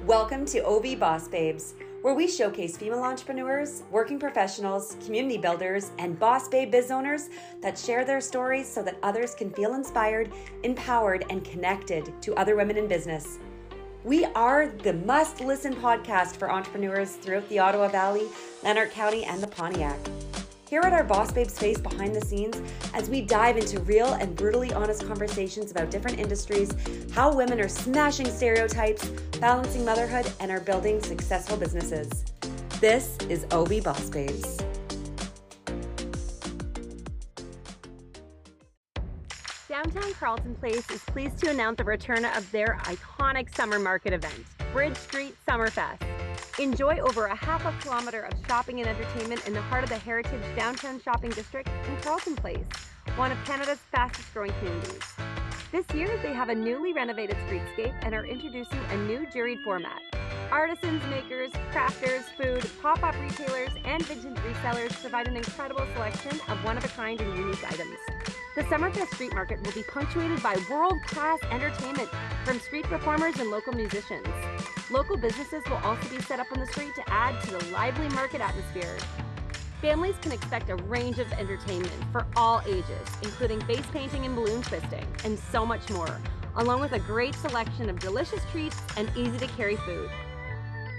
Welcome to OV Boss Babes, where we showcase female entrepreneurs, working professionals, community builders, and boss babe biz owners that share their stories so that others can feel inspired, empowered, and connected to other women in business. We are the must listen podcast for entrepreneurs throughout the Ottawa Valley, Lanark County, and the Pontiac. Here at our Boss Babes space behind the scenes, as we dive into real and brutally honest conversations about different industries, how women are smashing stereotypes, balancing motherhood, and are building successful businesses. This is OV Boss Babes. Downtown Carleton Place is pleased to announce the return of their iconic summer market event, Bridge Street Summerfest. Enjoy over a half a kilometer of shopping and entertainment in the heart of the heritage downtown shopping district in Carleton Place, one of Canada's fastest growing communities. This year, they have a newly renovated streetscape and are introducing a new juried format. Artisans, makers, crafters, food, pop up retailers, and vintage resellers provide an incredible selection of one of a kind and unique items. The Summerfest Street Market will be punctuated by world class entertainment from street performers and local musicians. Local businesses will also be set up on the street to add to the lively market atmosphere. Families can expect a range of entertainment for all ages, including face painting and balloon twisting, and so much more, along with a great selection of delicious treats and easy to carry food.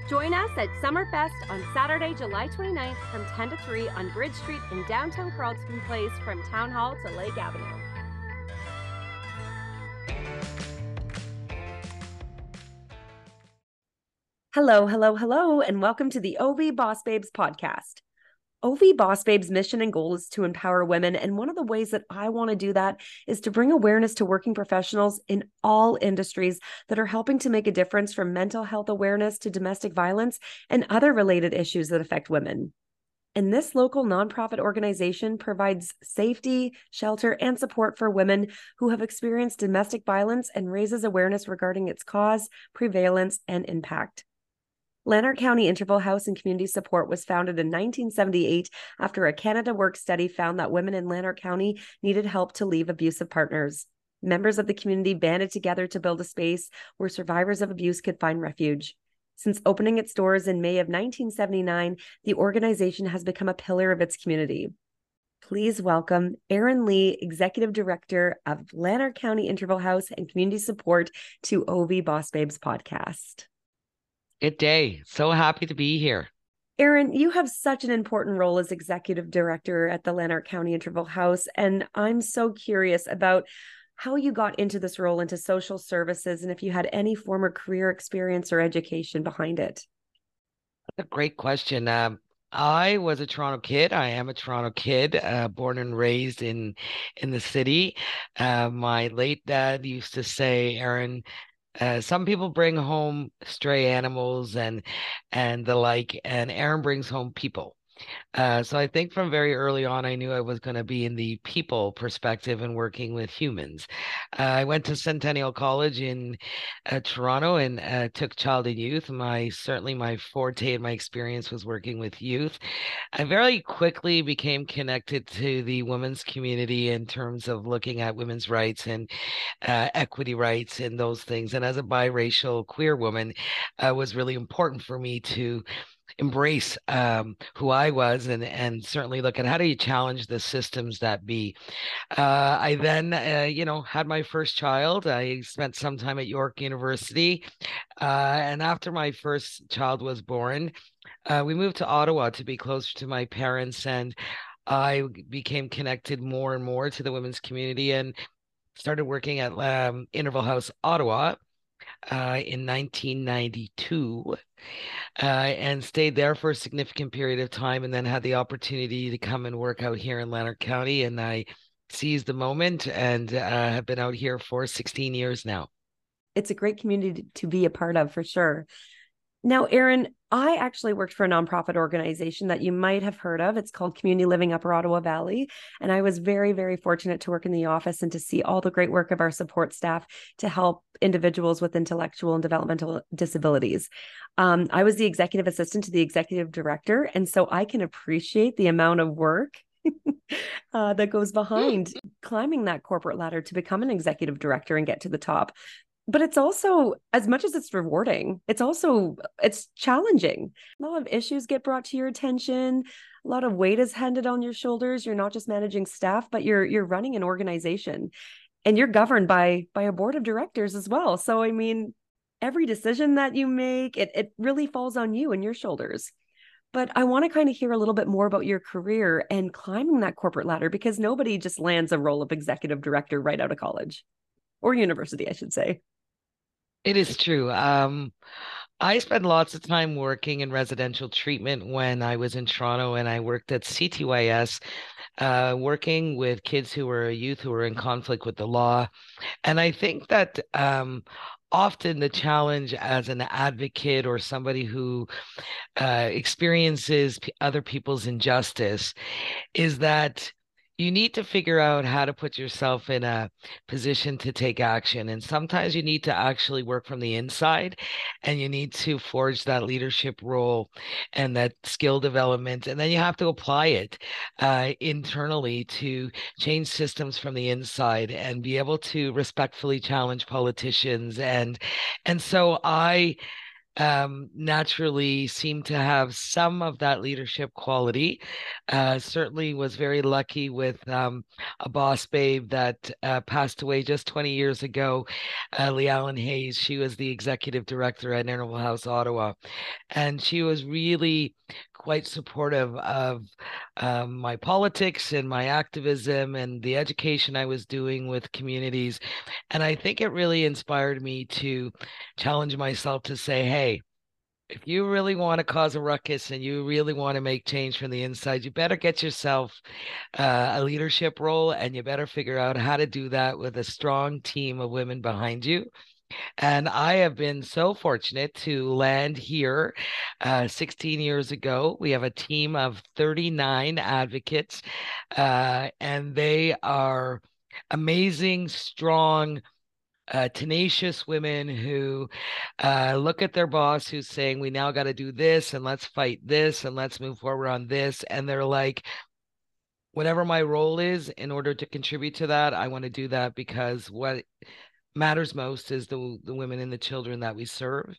Join us at Summerfest on Saturday, July 29th from 10 to 3 on Bridge Street in downtown Carleton Place from Town Hall to Lake Avenue. Hello, hello, hello, and welcome to the OV Boss Babes podcast. OV Boss Babes' mission and goal is to empower women. And one of the ways that I want to do that is to bring awareness to working professionals in all industries that are helping to make a difference from mental health awareness to domestic violence and other related issues that affect women. And this local nonprofit organization provides safety, shelter, and support for women who have experienced domestic violence and raises awareness regarding its cause, prevalence, and impact. Lanark County Interval House and Community Support was founded in 1978 after a Canada Work study found that women in Lanark County needed help to leave abusive partners. Members of the community banded together to build a space where survivors of abuse could find refuge. Since opening its doors in May of 1979, the organization has become a pillar of its community. Please welcome Erin Lee, Executive Director of Lanark County Interval House and Community Support to OV Boss Babes podcast. Good day. So happy to be here. Erin, you have such an important role as executive director at the Lanark County Interval House. And I'm so curious about how you got into this role into social services and if you had any former career experience or education behind it. That's a great question. Um, I was a Toronto kid. I am a Toronto kid, uh, born and raised in in the city. Uh, my late dad used to say, "Erin, uh, some people bring home stray animals and and the like, and Erin brings home people. Uh, so I think from very early on, I knew I was going to be in the people perspective and working with humans. Uh, I went to Centennial College in uh, Toronto and uh, took child and youth. My certainly my forte and my experience was working with youth. I very quickly became connected to the women's community in terms of looking at women's rights and uh, equity rights and those things. And as a biracial queer woman, uh, it was really important for me to embrace um, who I was and and certainly look at how do you challenge the systems that be. Uh, I then uh, you know had my first child. I spent some time at York University, uh, and after my first child was born, uh, we moved to Ottawa to be closer to my parents and. I became connected more and more to the women's community and started working at um, Interval House Ottawa, uh, in 1992 uh, and stayed there for a significant period of time and then had the opportunity to come and work out here in Lanark County. And I seized the moment and uh, have been out here for 16 years now. It's a great community to be a part of for sure. Now, Erin, I actually worked for a nonprofit organization that you might have heard of. It's called Community Living Upper Ottawa Valley. And I was very, very fortunate to work in the office and to see all the great work of our support staff to help individuals with intellectual and developmental disabilities. Um, I was the executive assistant to the executive director. And so I can appreciate the amount of work uh, that goes behind climbing that corporate ladder to become an executive director and get to the top but it's also as much as it's rewarding it's also it's challenging. A lot of issues get brought to your attention. A lot of weight is handed on your shoulders. You're not just managing staff but you're you're running an organization. And you're governed by by a board of directors as well. So i mean every decision that you make it it really falls on you and your shoulders. But I want to kind of hear a little bit more about your career and climbing that corporate ladder because nobody just lands a role of executive director right out of college. Or university, I should say. It is true. Um, I spent lots of time working in residential treatment when I was in Toronto, and I worked at CTYS, uh, working with kids who were youth who were in conflict with the law. And I think that um, often the challenge as an advocate or somebody who uh, experiences p- other people's injustice is that you need to figure out how to put yourself in a position to take action. And sometimes you need to actually work from the inside and you need to forge that leadership role and that skill development. And then you have to apply it uh, internally to change systems from the inside and be able to respectfully challenge politicians. And, and so I, um, naturally seemed to have some of that leadership quality. Uh, certainly was very lucky with um, a boss babe that uh, passed away just 20 years ago, uh, Lee Allen Hayes. She was the executive director at Interval House Ottawa. And she was really quite supportive of um, my politics and my activism and the education I was doing with communities. And I think it really inspired me to challenge myself to say, hey, if you really want to cause a ruckus and you really want to make change from the inside, you better get yourself uh, a leadership role and you better figure out how to do that with a strong team of women behind you and I have been so fortunate to land here uh, 16 years ago. We have a team of 39 advocates, uh, and they are amazing, strong, uh, tenacious women who uh, look at their boss who's saying, We now got to do this and let's fight this and let's move forward on this. And they're like, Whatever my role is, in order to contribute to that, I want to do that because what matters most is the the women and the children that we serve.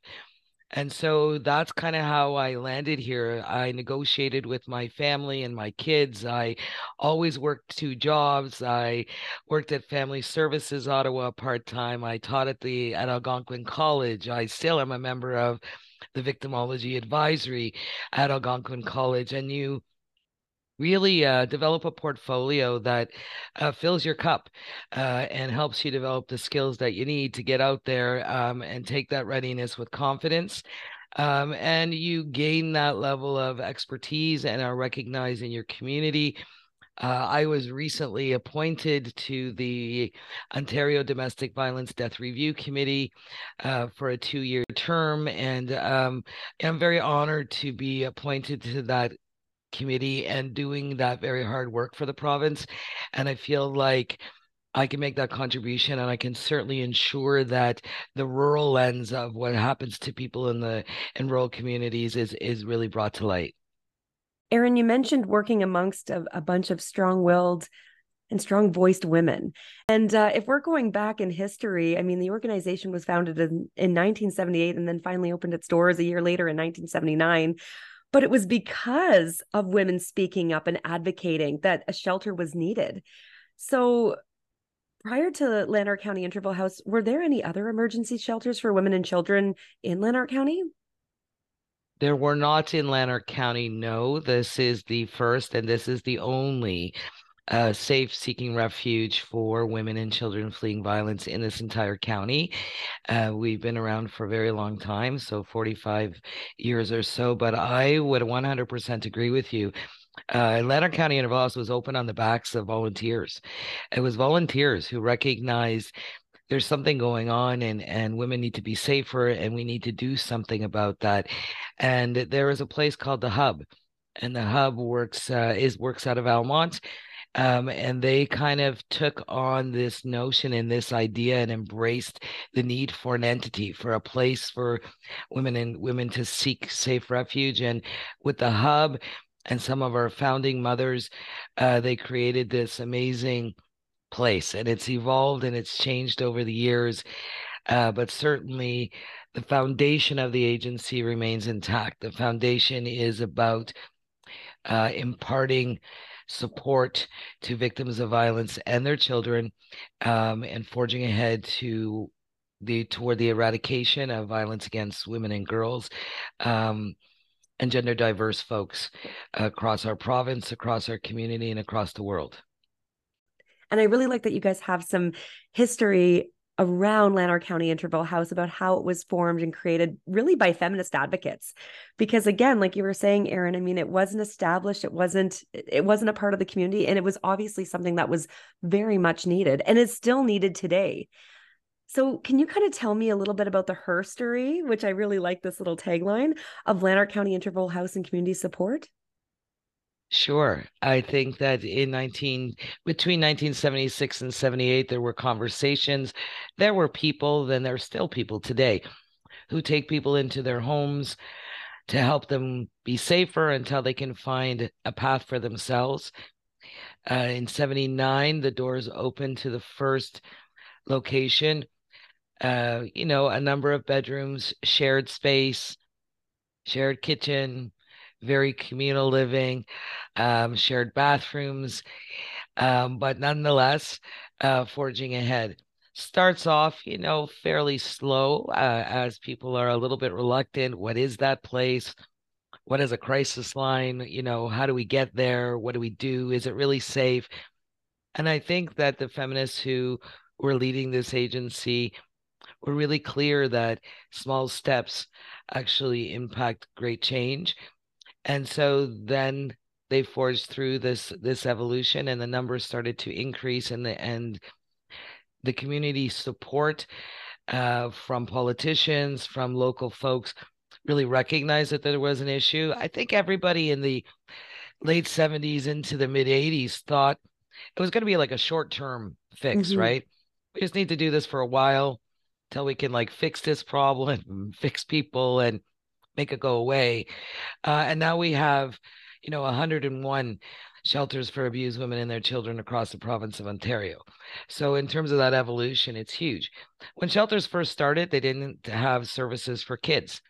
And so that's kind of how I landed here. I negotiated with my family and my kids. I always worked two jobs. I worked at Family Services Ottawa part time. I taught at the at Algonquin College. I still am a member of the Victimology Advisory at Algonquin College. And you really uh, develop a portfolio that uh, fills your cup uh, and helps you develop the skills that you need to get out there um, and take that readiness with confidence. Um, and you gain that level of expertise and are recognized in your community. Uh, I was recently appointed to the Ontario Domestic Violence Death Review Committee uh, for a two year term. And um, I'm very honored to be appointed to that committee and doing that very hard work for the province. And I feel like I can make that contribution and I can certainly ensure that the rural lens of what happens to people in the in rural communities is is really brought to light. Erin, you mentioned working amongst a, a bunch of strong-willed and strong-voiced women. And uh, if we're going back in history, I mean, the organization was founded in, in 1978 and then finally opened its doors a year later in 1979 but it was because of women speaking up and advocating that a shelter was needed. So prior to Lanark County Interval House, were there any other emergency shelters for women and children in Lanark County? There were not in Lanark County. No, this is the first and this is the only uh, safe seeking refuge for women and children fleeing violence in this entire county. Uh, we've been around for a very long time, so 45 years or so, but I would 100% agree with you. Uh, Lanark County Interval was open on the backs of volunteers. It was volunteers who recognized there's something going on and and women need to be safer and we need to do something about that and there is a place called the hub and the hub works uh, is works out of almonte um, and they kind of took on this notion and this idea and embraced the need for an entity, for a place for women and women to seek safe refuge. And with the hub and some of our founding mothers, uh, they created this amazing place, and it's evolved and it's changed over the years. uh, but certainly the foundation of the agency remains intact. The foundation is about uh, imparting support to victims of violence and their children um, and forging ahead to the toward the eradication of violence against women and girls um, and gender diverse folks across our province across our community and across the world. And i really like that you guys have some history around Lanark County Interval House about how it was formed and created really by feminist advocates. Because again, like you were saying, Erin, I mean, it wasn't established, it wasn't, it wasn't a part of the community. And it was obviously something that was very much needed and is still needed today. So, can you kind of tell me a little bit about the herstory, which I really like this little tagline of Lanark County Interval House and Community Support? Sure. I think that in 19 between 1976 and 78 there were conversations. There were people, then there're still people today who take people into their homes to help them be safer until they can find a path for themselves. Uh, in 79 the doors opened to the first location. Uh, you know, a number of bedrooms, shared space, shared kitchen, very communal living, um, shared bathrooms, um, but nonetheless, uh, forging ahead. Starts off, you know, fairly slow uh, as people are a little bit reluctant. What is that place? What is a crisis line? You know, how do we get there? What do we do? Is it really safe? And I think that the feminists who were leading this agency were really clear that small steps actually impact great change and so then they forged through this this evolution and the numbers started to increase and the and the community support uh, from politicians from local folks really recognized that there was an issue i think everybody in the late 70s into the mid 80s thought it was going to be like a short term fix mm-hmm. right we just need to do this for a while till we can like fix this problem fix people and make it go away. Uh, and now we have, you know, 101 shelters for abused women and their children across the province of Ontario. So, in terms of that evolution, it's huge. When shelters first started, they didn't have services for kids.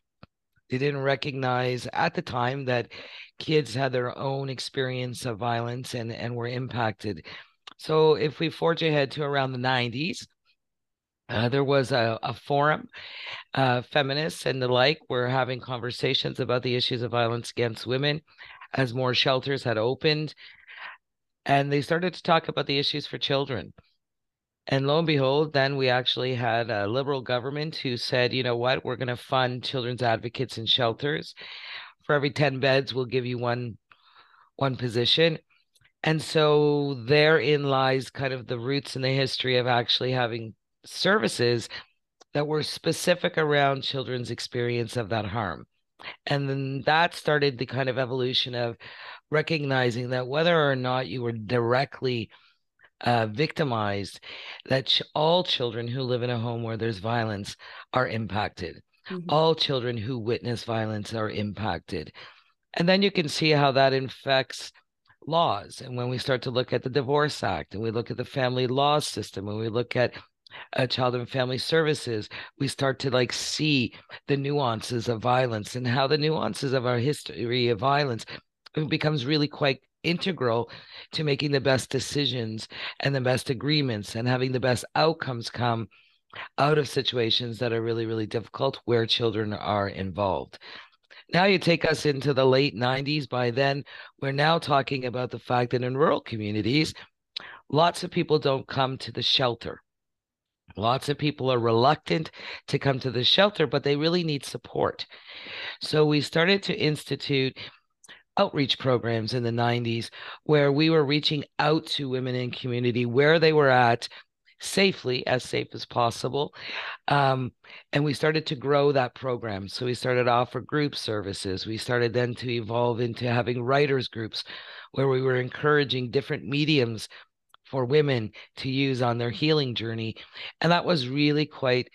They didn't recognize at the time that kids had their own experience of violence and, and were impacted. So, if we forge ahead to around the 90s, uh, there was a, a forum, uh, feminists and the like were having conversations about the issues of violence against women as more shelters had opened. And they started to talk about the issues for children. And lo and behold, then we actually had a liberal government who said, you know what, we're going to fund children's advocates in shelters. For every 10 beds, we'll give you one one position. And so therein lies kind of the roots in the history of actually having services that were specific around children's experience of that harm. And then that started the kind of evolution of recognizing that whether or not you were directly uh, victimized, that ch- all children who live in a home where there's violence are impacted. Mm-hmm. All children who witness violence are impacted. And then you can see how that infects laws. And when we start to look at the Divorce Act and we look at the family law system and we look at uh, child and family services we start to like see the nuances of violence and how the nuances of our history of violence becomes really quite integral to making the best decisions and the best agreements and having the best outcomes come out of situations that are really really difficult where children are involved. Now you take us into the late 90s by then we're now talking about the fact that in rural communities lots of people don't come to the shelter Lots of people are reluctant to come to the shelter, but they really need support. So we started to institute outreach programs in the 90s where we were reaching out to women in community where they were at safely as safe as possible um, and we started to grow that program so we started to offer group services we started then to evolve into having writers groups where we were encouraging different mediums for women to use on their healing journey. And that was really quite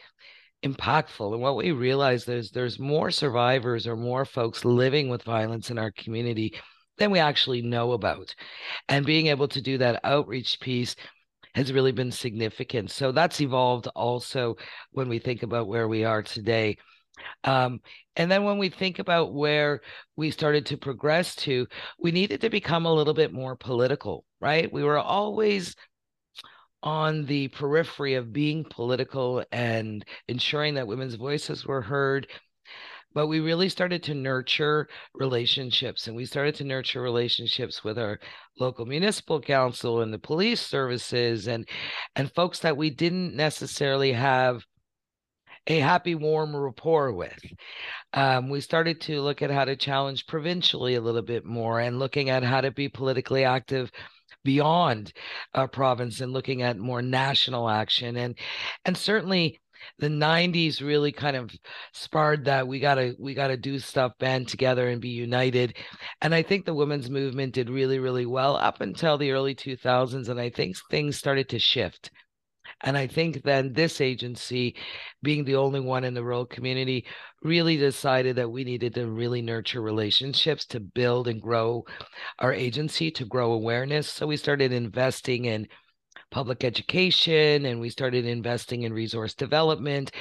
impactful. And what we realized is there's more survivors or more folks living with violence in our community than we actually know about. And being able to do that outreach piece has really been significant. So that's evolved also when we think about where we are today. Um, and then when we think about where we started to progress to, we needed to become a little bit more political, right? We were always on the periphery of being political and ensuring that women's voices were heard but we really started to nurture relationships and we started to nurture relationships with our local municipal council and the police services and and folks that we didn't necessarily have a happy warm rapport with. Um, we started to look at how to challenge provincially a little bit more and looking at how to be politically active beyond a province and looking at more national action. And and certainly the 90s really kind of sparred that we gotta we gotta do stuff band together and be united. And i think the women's movement did really really well up until the early 2000s and i think things started to shift and I think then this agency, being the only one in the rural community, really decided that we needed to really nurture relationships to build and grow our agency, to grow awareness. So we started investing in public education and we started investing in resource development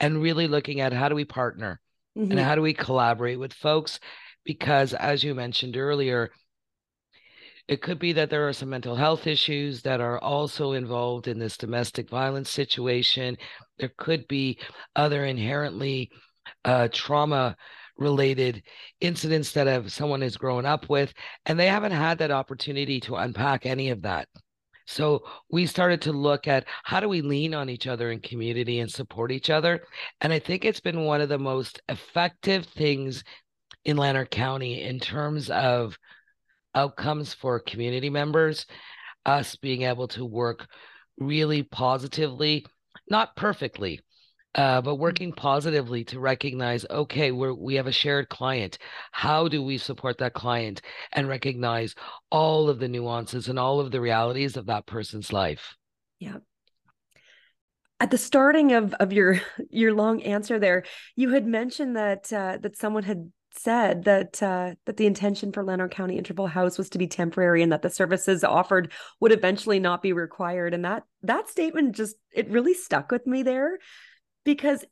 and really looking at how do we partner mm-hmm. and how do we collaborate with folks because as you mentioned earlier it could be that there are some mental health issues that are also involved in this domestic violence situation there could be other inherently uh, trauma related incidents that have someone has grown up with and they haven't had that opportunity to unpack any of that so we started to look at how do we lean on each other in community and support each other. And I think it's been one of the most effective things in Lanark County in terms of outcomes for community members, us being able to work really positively, not perfectly, uh, but mm. working positively to recognize okay we're, we have a shared client. How do we support that client and recognize all of the nuances and all of the realities of that person's life? Yeah. At the starting of of your your long answer there you had mentioned that uh, that someone had said that uh, that the intention for Lanark County Interval House was to be temporary and that the services offered would eventually not be required. And that that statement just it really stuck with me there because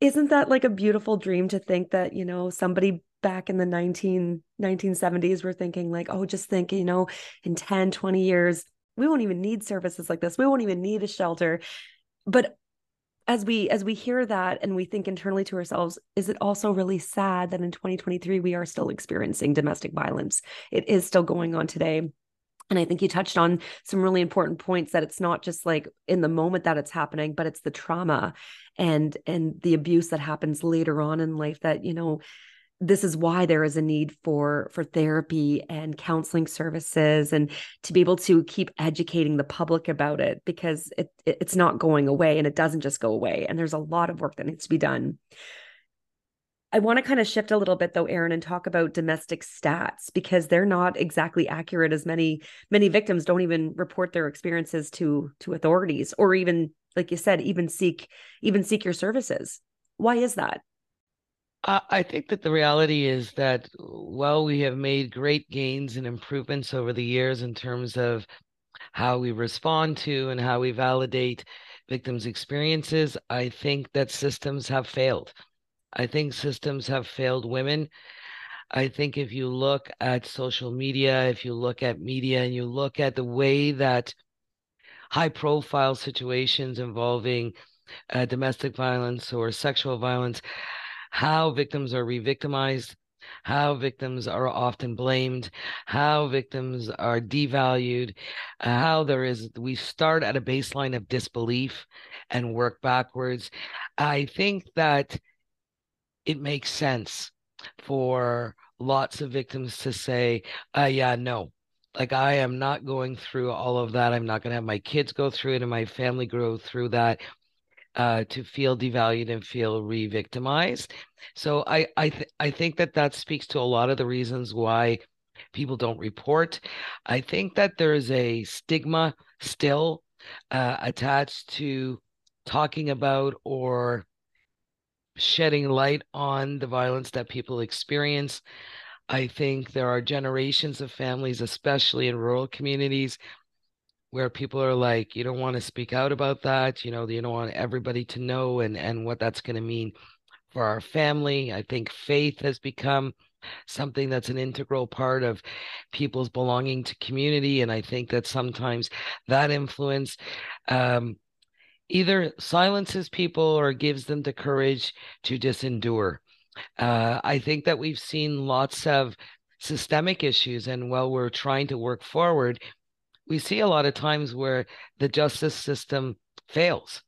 isn't that like a beautiful dream to think that you know somebody back in the 19 1970s were thinking like oh just think you know in 10 20 years we won't even need services like this. We won't even need a shelter. But as we as we hear that and we think internally to ourselves is it also really sad that in 2023 we are still experiencing domestic violence? It is still going on today. And I think you touched on some really important points that it's not just like in the moment that it's happening, but it's the trauma and and the abuse that happens later on in life that, you know, this is why there is a need for for therapy and counseling services and to be able to keep educating the public about it because it, it it's not going away and it doesn't just go away and there's a lot of work that needs to be done I want to kind of shift a little bit though, Erin, and talk about domestic stats because they're not exactly accurate as many many victims don't even report their experiences to to authorities or even like you said, even seek even seek your services. Why is that? I think that the reality is that while we have made great gains and improvements over the years in terms of how we respond to and how we validate victims' experiences, I think that systems have failed. I think systems have failed women. I think if you look at social media, if you look at media, and you look at the way that high profile situations involving uh, domestic violence or sexual violence, how victims are re victimized, how victims are often blamed, how victims are devalued, how there is, we start at a baseline of disbelief and work backwards. I think that it makes sense for lots of victims to say, uh, yeah, no, like I am not going through all of that. I'm not going to have my kids go through it and my family go through that uh, to feel devalued and feel re-victimized. So I I th- I think that that speaks to a lot of the reasons why people don't report. I think that there is a stigma still uh, attached to talking about or shedding light on the violence that people experience. I think there are generations of families, especially in rural communities, where people are like, you don't want to speak out about that, you know, you don't want everybody to know and and what that's going to mean for our family. I think faith has become something that's an integral part of people's belonging to community. And I think that sometimes that influence um, either silences people or gives them the courage to just endure. Uh, I think that we've seen lots of systemic issues, and while we're trying to work forward, we see a lot of times where the justice system fails.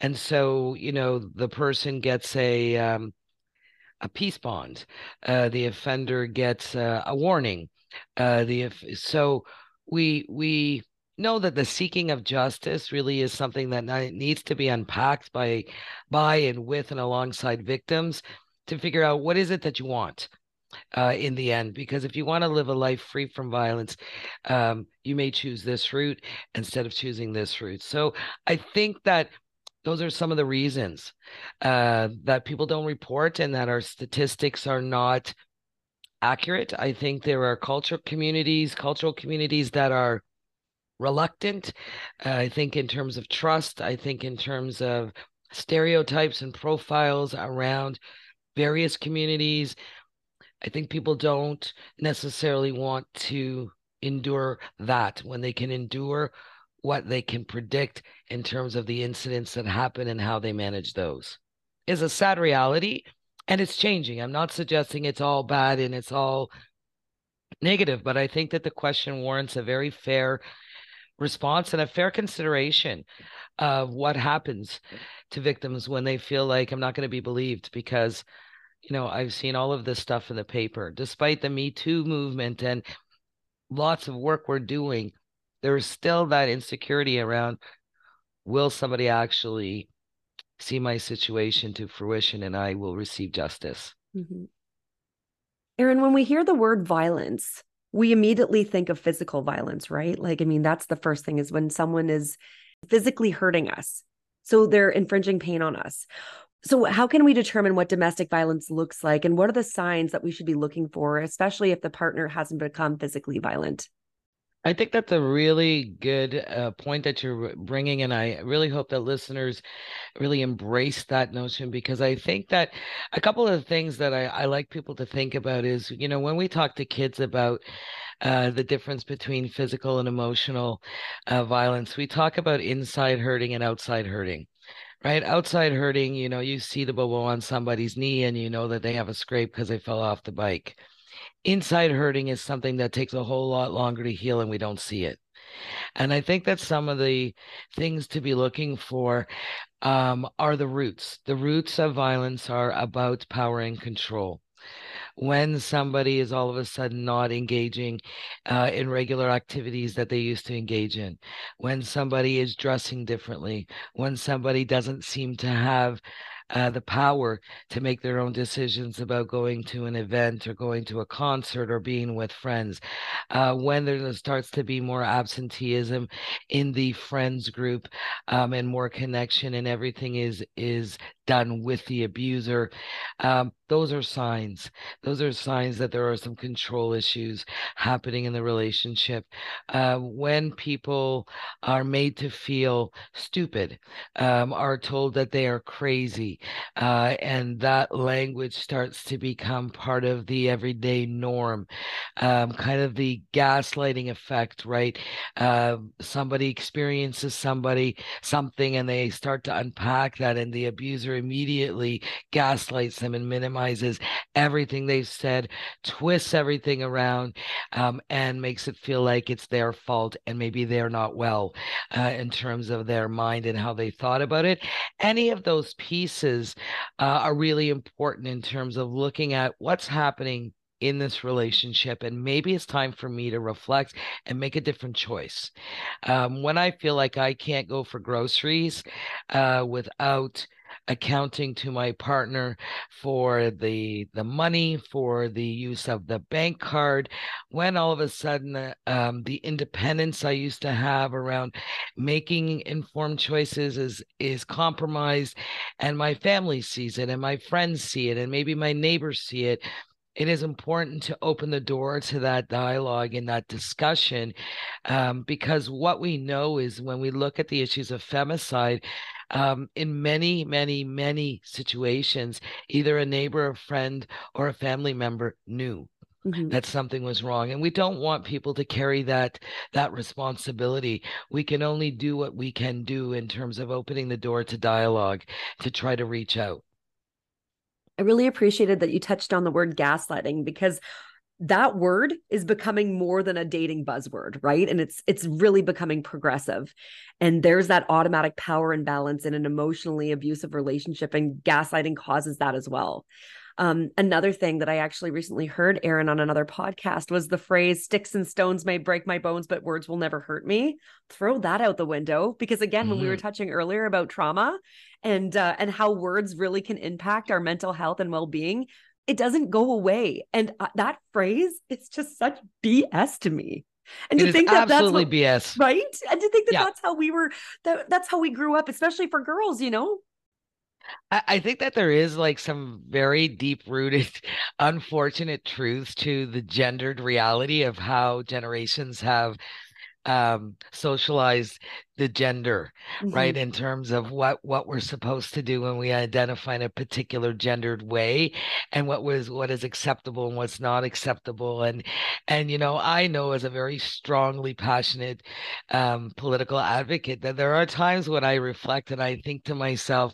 And so, you know, the person gets a um, a peace bond. Uh, the offender gets uh, a warning. Uh, the so we we know that the seeking of justice really is something that needs to be unpacked by by and with and alongside victims to figure out what is it that you want uh, in the end. Because if you want to live a life free from violence, um, you may choose this route instead of choosing this route. So I think that those are some of the reasons uh, that people don't report and that our statistics are not accurate. I think there are cultural communities, cultural communities that are reluctant. Uh, I think in terms of trust, I think in terms of stereotypes and profiles around various communities. I think people don't necessarily want to endure that when they can endure what they can predict in terms of the incidents that happen and how they manage those is a sad reality and it's changing. I'm not suggesting it's all bad and it's all negative, but I think that the question warrants a very fair response and a fair consideration of what happens to victims when they feel like I'm not going to be believed because you know I've seen all of this stuff in the paper despite the me too movement and lots of work we're doing there's still that insecurity around will somebody actually see my situation to fruition and I will receive justice. Mm-hmm. Erin, when we hear the word violence, we immediately think of physical violence, right? Like, I mean, that's the first thing is when someone is physically hurting us. So they're infringing pain on us. So, how can we determine what domestic violence looks like? And what are the signs that we should be looking for, especially if the partner hasn't become physically violent? I think that's a really good uh, point that you're bringing, and I really hope that listeners really embrace that notion because I think that a couple of things that I, I like people to think about is, you know, when we talk to kids about uh, the difference between physical and emotional uh, violence, we talk about inside hurting and outside hurting right? Outside hurting, you know, you see the bobo on somebody's knee and you know that they have a scrape because they fell off the bike inside hurting is something that takes a whole lot longer to heal and we don't see it. And I think that some of the things to be looking for um, are the roots. The roots of violence are about power and control. When somebody is all of a sudden not engaging uh, in regular activities that they used to engage in, when somebody is dressing differently, when somebody doesn't seem to have uh, the power to make their own decisions about going to an event or going to a concert or being with friends. Uh, when there starts to be more absenteeism in the friends group um, and more connection and everything is is done with the abuser. Um, those are signs. Those are signs that there are some control issues happening in the relationship. Uh, when people are made to feel stupid, um, are told that they are crazy, uh, and that language starts to become part of the everyday norm, um, kind of the gaslighting effect, right? Uh, somebody experiences somebody something, and they start to unpack that, and the abuser immediately gaslights them and minimizes everything they've said, twists everything around, um, and makes it feel like it's their fault and maybe they're not well uh, in terms of their mind and how they thought about it. Any of those pieces uh, are really important in terms of looking at what's happening in this relationship and maybe it's time for me to reflect and make a different choice um, when i feel like i can't go for groceries uh, without accounting to my partner for the the money for the use of the bank card. When all of a sudden uh, um, the independence i used to have around making informed choices is is compromised and my family sees it and my friends see it and maybe my neighbors see it it is important to open the door to that dialogue and that discussion um, because what we know is when we look at the issues of femicide, um, in many, many, many situations, either a neighbor, a friend, or a family member knew. Mm-hmm. that something was wrong and we don't want people to carry that that responsibility we can only do what we can do in terms of opening the door to dialogue to try to reach out I really appreciated that you touched on the word gaslighting because that word is becoming more than a dating buzzword right and it's it's really becoming progressive and there's that automatic power imbalance in an emotionally abusive relationship and gaslighting causes that as well um, another thing that I actually recently heard Erin on another podcast was the phrase "sticks and stones may break my bones, but words will never hurt me." Throw that out the window because again, mm-hmm. when we were mm-hmm. touching earlier about trauma and uh, and how words really can impact our mental health and well being, it doesn't go away. And uh, that phrase, is just such BS to me. And it to think that that's what, BS, right? And to think that yeah. that's how we were, that, that's how we grew up, especially for girls, you know. I, I think that there is like some very deep rooted, unfortunate truths to the gendered reality of how generations have um socialized the gender mm-hmm. right in terms of what what we're supposed to do when we identify in a particular gendered way and what was what is acceptable and what's not acceptable and and you know i know as a very strongly passionate um political advocate that there are times when i reflect and i think to myself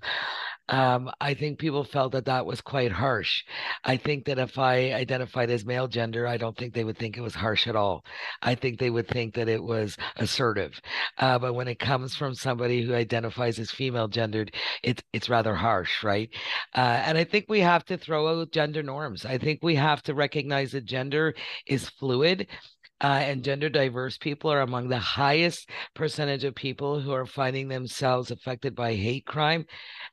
um, I think people felt that that was quite harsh. I think that if I identified as male gender, I don't think they would think it was harsh at all. I think they would think that it was assertive. Uh, but when it comes from somebody who identifies as female gendered, it's it's rather harsh, right? Uh, and I think we have to throw out gender norms. I think we have to recognize that gender is fluid uh, and gender diverse people are among the highest percentage of people who are finding themselves affected by hate crime.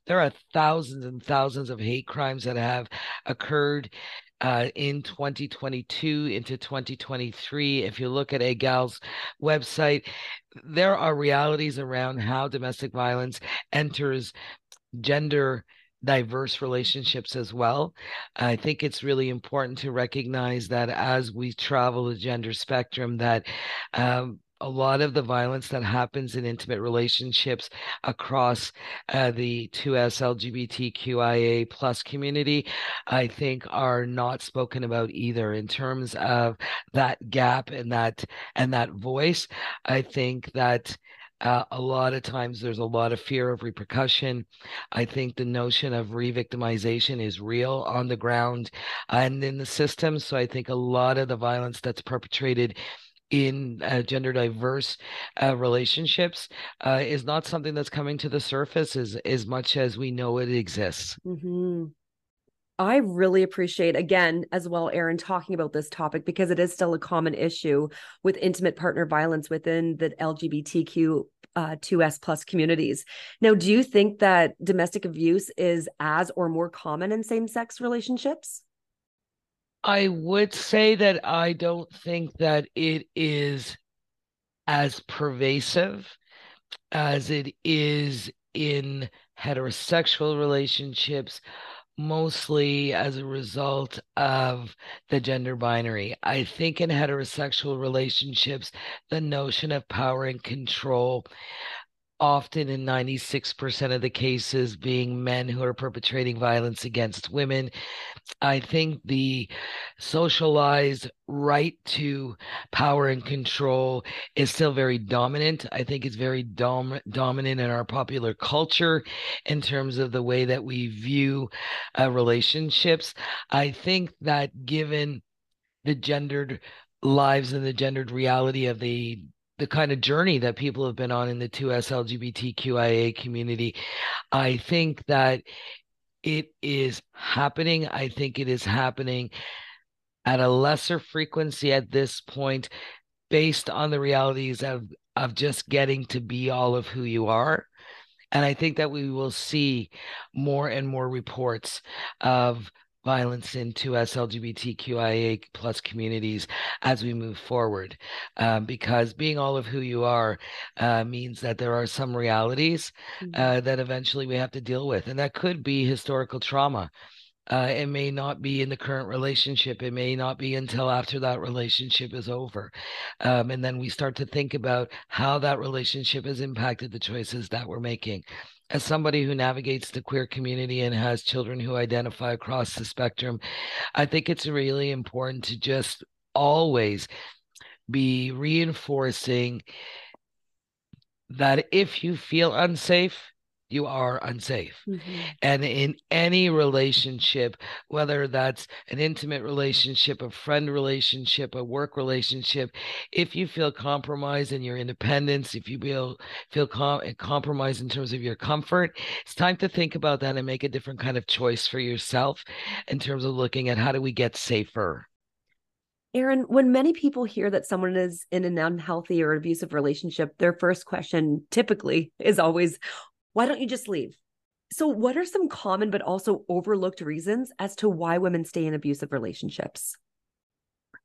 There are thousands and thousands of hate crimes that have occurred uh, in 2022 into 2023. If you look at Egale's website, there are realities around how domestic violence enters gender diverse relationships as well. I think it's really important to recognize that as we travel the gender spectrum, that um, a lot of the violence that happens in intimate relationships across uh, the 2S LGBTQIA plus community, I think are not spoken about either in terms of that gap and that and that voice. I think that uh, a lot of times there's a lot of fear of repercussion. I think the notion of re-victimization is real on the ground and in the system. So I think a lot of the violence that's perpetrated in uh, gender diverse uh, relationships uh, is not something that's coming to the surface as as much as we know it exists. Mm-hmm. I really appreciate, again, as well, Erin, talking about this topic because it is still a common issue with intimate partner violence within the LGBTQ uh, 2S plus communities. Now, do you think that domestic abuse is as or more common in same sex relationships? I would say that I don't think that it is as pervasive as it is in heterosexual relationships mostly as a result of the gender binary. I think in heterosexual relationships, the notion of power and control often in 96% of the cases being men who are perpetrating violence against women. I think the socialized right to power and control is still very dominant. I think it's very dom- dominant in our popular culture in terms of the way that we view uh, relationships. I think that given the gendered lives and the gendered reality of the the kind of journey that people have been on in the 2S LGBTQIA community, I think that it is happening. I think it is happening at a lesser frequency at this point based on the realities of of just getting to be all of who you are and i think that we will see more and more reports of violence into us LGBTQIA plus communities as we move forward. Um, because being all of who you are uh, means that there are some realities mm-hmm. uh, that eventually we have to deal with. And that could be historical trauma. Uh, it may not be in the current relationship. It may not be until after that relationship is over. Um, and then we start to think about how that relationship has impacted the choices that we're making. As somebody who navigates the queer community and has children who identify across the spectrum, I think it's really important to just always be reinforcing that if you feel unsafe, you are unsafe. Mm-hmm. And in any relationship, whether that's an intimate relationship, a friend relationship, a work relationship, if you feel compromised in your independence, if you feel feel com- compromised in terms of your comfort, it's time to think about that and make a different kind of choice for yourself in terms of looking at how do we get safer. Erin, when many people hear that someone is in an unhealthy or abusive relationship, their first question typically is always, why don't you just leave? So, what are some common but also overlooked reasons as to why women stay in abusive relationships?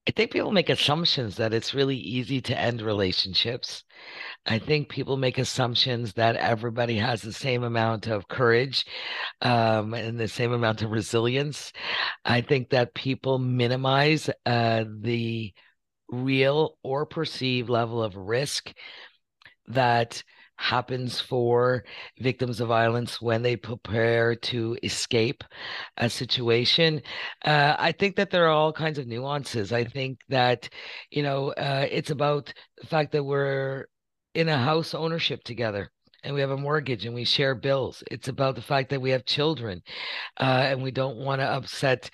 I think people make assumptions that it's really easy to end relationships. I think people make assumptions that everybody has the same amount of courage um, and the same amount of resilience. I think that people minimize uh, the real or perceived level of risk that happens for victims of violence when they prepare to escape a situation. Uh, I think that there are all kinds of nuances. I think that, you know, uh, it's about the fact that we're in a house ownership together and we have a mortgage and we share bills. It's about the fact that we have children uh, and we don't want to upset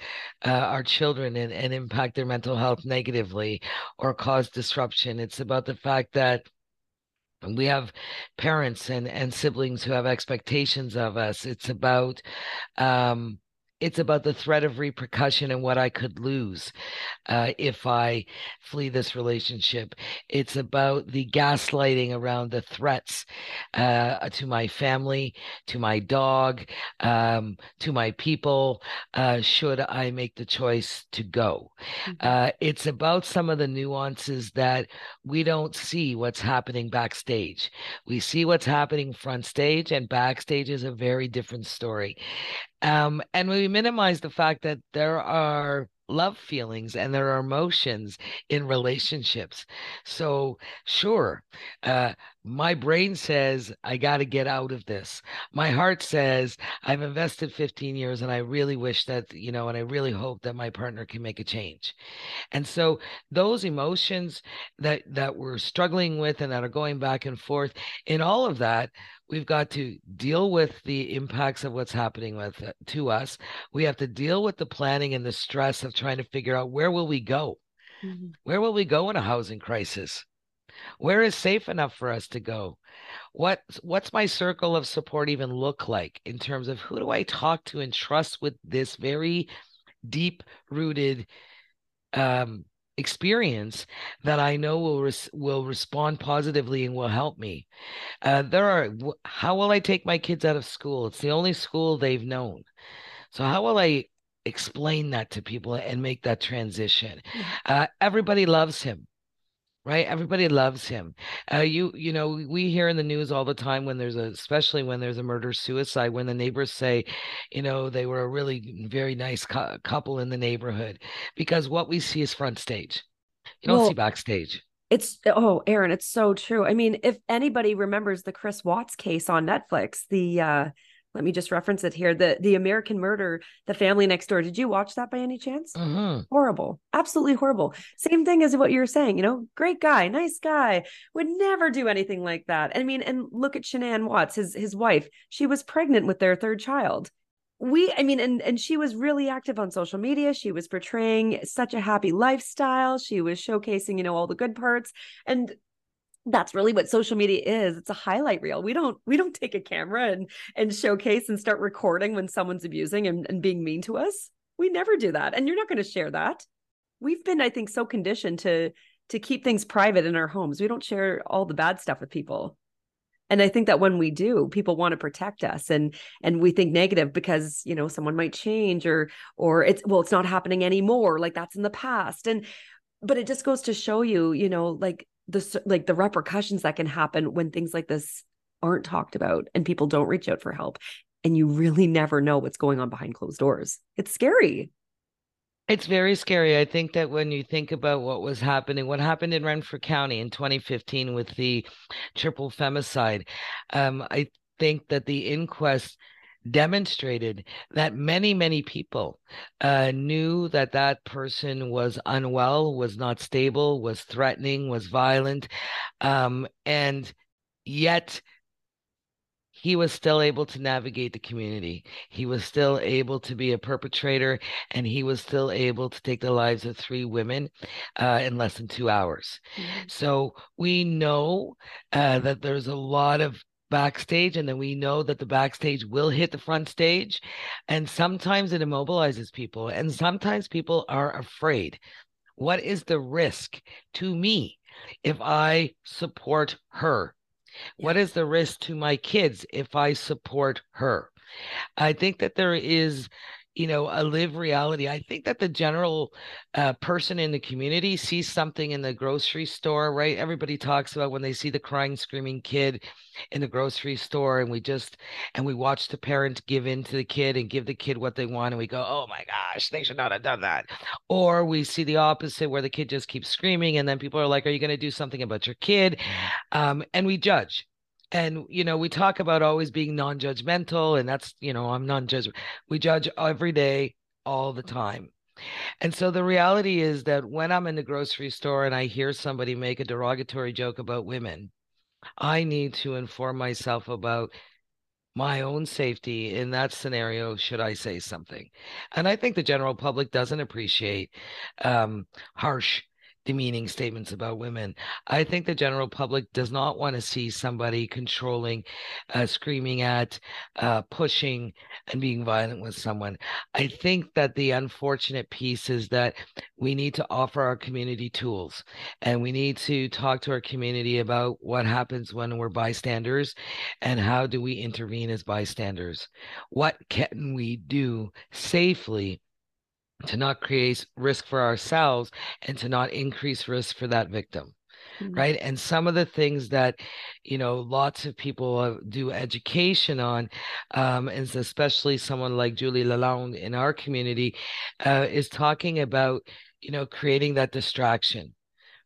uh, our children and, and impact their mental health negatively or cause disruption. It's about the fact that we have parents and and siblings who have expectations of us. It's about um it's about the threat of repercussion and what I could lose uh, if I flee this relationship. It's about the gaslighting around the threats uh, to my family, to my dog, um, to my people, uh, should I make the choice to go. Mm-hmm. Uh, it's about some of the nuances that we don't see what's happening backstage. We see what's happening front stage, and backstage is a very different story. Um, and we minimize the fact that there are love feelings and there are emotions in relationships. So, sure, uh, my brain says, I got to get out of this. My heart says, I've invested 15 years and I really wish that, you know, and I really hope that my partner can make a change. And so, those emotions that, that we're struggling with and that are going back and forth, in all of that, we've got to deal with the impacts of what's happening with uh, to us we have to deal with the planning and the stress of trying to figure out where will we go mm-hmm. where will we go in a housing crisis where is safe enough for us to go what what's my circle of support even look like in terms of who do i talk to and trust with this very deep rooted um experience that I know will res- will respond positively and will help me. Uh, there are how will I take my kids out of school? It's the only school they've known. So how will I explain that to people and make that transition? Uh, everybody loves him right? Everybody loves him. Uh, you you know we hear in the news all the time when there's a especially when there's a murder suicide when the neighbors say you know they were a really very nice cu- couple in the neighborhood because what we see is front stage. You don't well, see backstage. it's oh erin it's so true. I mean if anybody remembers the chris watts case on netflix the uh let me just reference it here. The the american murder the family next door. Did you watch that by any chance? Mm-hmm. horrible. Absolutely horrible. Same thing as what you were saying you know great guy nice guy would never do anything like that. I mean and look at shanann watts his his wife. She was pregnant with their third child. We i mean and and she was really active on social media. She was portraying such a happy lifestyle. She was showcasing you know all the good parts. And that's really what social media is. It's a highlight reel. We don't we don't take a camera and and showcase and start recording when someone's abusing and, and being mean to us. We never do that and you're not going to share that. We've been i think so conditioned to to keep things private in our homes. We don't share all the bad stuff with people. And i think that when we do people want to protect us and and we think negative because you know someone might change or or it's well it's not happening anymore like that's in the past. And but it just goes to show you you know like the like the repercussions that can happen when things like this aren't talked about and people don't reach out for help and you really never know what's going on behind closed doors. It's scary. It's very scary. I think that when you think about what was happening, what happened in Renfrew County in 2015 with the triple femicide, um, I think that the inquest demonstrated that many, many people uh, knew that that person was unwell, was not stable, was threatening, was violent, um, and yet he was still able to navigate the community. He was still able to be a perpetrator, and he was still able to take the lives of three women uh, in less than two hours. Mm-hmm. So we know uh, that there's a lot of backstage and then we know that the backstage will hit the front stage. And sometimes it immobilizes people and sometimes people are afraid. What is the risk to me if i support her? What is the risk to my kids if I support her? I think that there is you know a live reality. I think that the general uh, person in the community sees something in the grocery store right? Everybody talks about when they see the crying screaming kid in the grocery store and we just and we watch the parent give in to the kid and give the kid what they want and we go oh my gosh they should not have done that. Or we see the opposite where the kid just keeps screaming and then people are like are you going to do something about your kid? Um, and we judge and you know we talk about always being non-judgmental and that's you know i'm non-judgmental we judge every day all the time. And so the reality is that when i'm in the grocery store and i hear somebody make a derogatory joke about women i need to inform myself about my own safety in that scenario should i say something? And i think the general public doesn't appreciate um, harsh demeaning statements about women. I think the general public does not want to see somebody controlling, uh, screaming at, uh, pushing, and being violent with someone. I think that the unfortunate piece is that we need to offer our community tools and we need to talk to our community about what happens when we're bystanders and how do we intervene as bystanders. What can we do safely? To not create risk for ourselves and to not increase risk for that victim mm-hmm. right? And some of the things that you know lots of people uh, do education on um, is especially someone like julie lalonde in our community uh, is talking about you know creating that distraction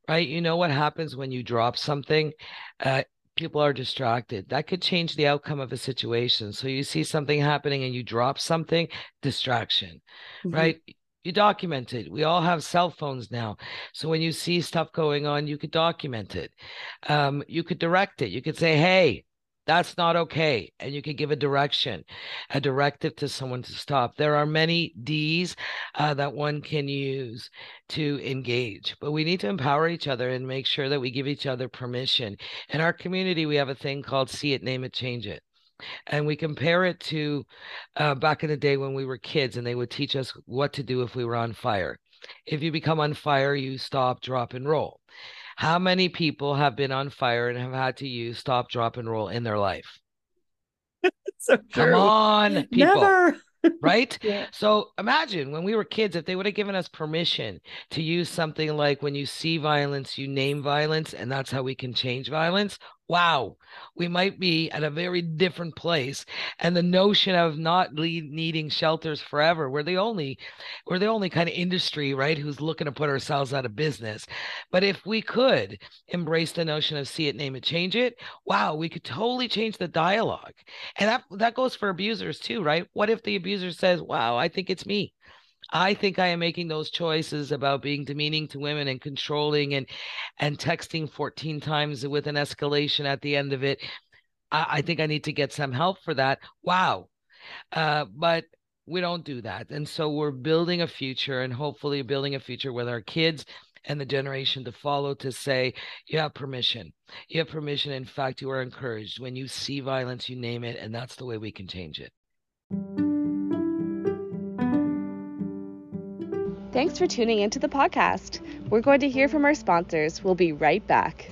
right? You know what happens when you drop something? Uh, people are distracted. That could change the outcome of a situation. So you see something happening and you drop something distraction mm-hmm. right you document it. We all have cell phones now. So when you see stuff going on, you could document it. Um, you could direct it. You could say, hey, that's not okay. And you could give a direction, a directive to someone to stop. There are many D's uh, that one can use to engage, but we need to empower each other and make sure that we give each other permission. In our community, we have a thing called See It, Name It, Change It and we compare it to uh, back in the day when we were kids and they would teach us what to do if we were on fire. If you become on fire, you stop, drop, and roll. How many people have been on fire and have had to use stop, drop, and roll in their life? so Come on, people. Never. right? Yeah. So imagine when we were kids, if they would have given us permission to use something like when you see violence, you name violence, and that's how we can change violence wow, we might be at a very different place. And the notion of not needing shelters forever, we're the only, we're the only kind of industry, right, who's looking to put ourselves out of business. But if we could embrace the notion of see it, name it, change it, wow, we could totally change the dialogue. And that that goes for abusers too, right? What if the abuser says, wow, I think it's me. I think I am making those choices about being demeaning to women and controlling and and texting 14 times with an escalation at the end of it. I, I think I need to get some help for that. Wow. Uh, but we don't do that. And so we're building a future and hopefully building a future with our kids and the generation to follow to say, you have permission. You have permission. In fact, you are encouraged. When you see violence, you name it, and that's the way we can change it. Thanks for tuning into the podcast. We're going to hear from our sponsors. We'll be right back.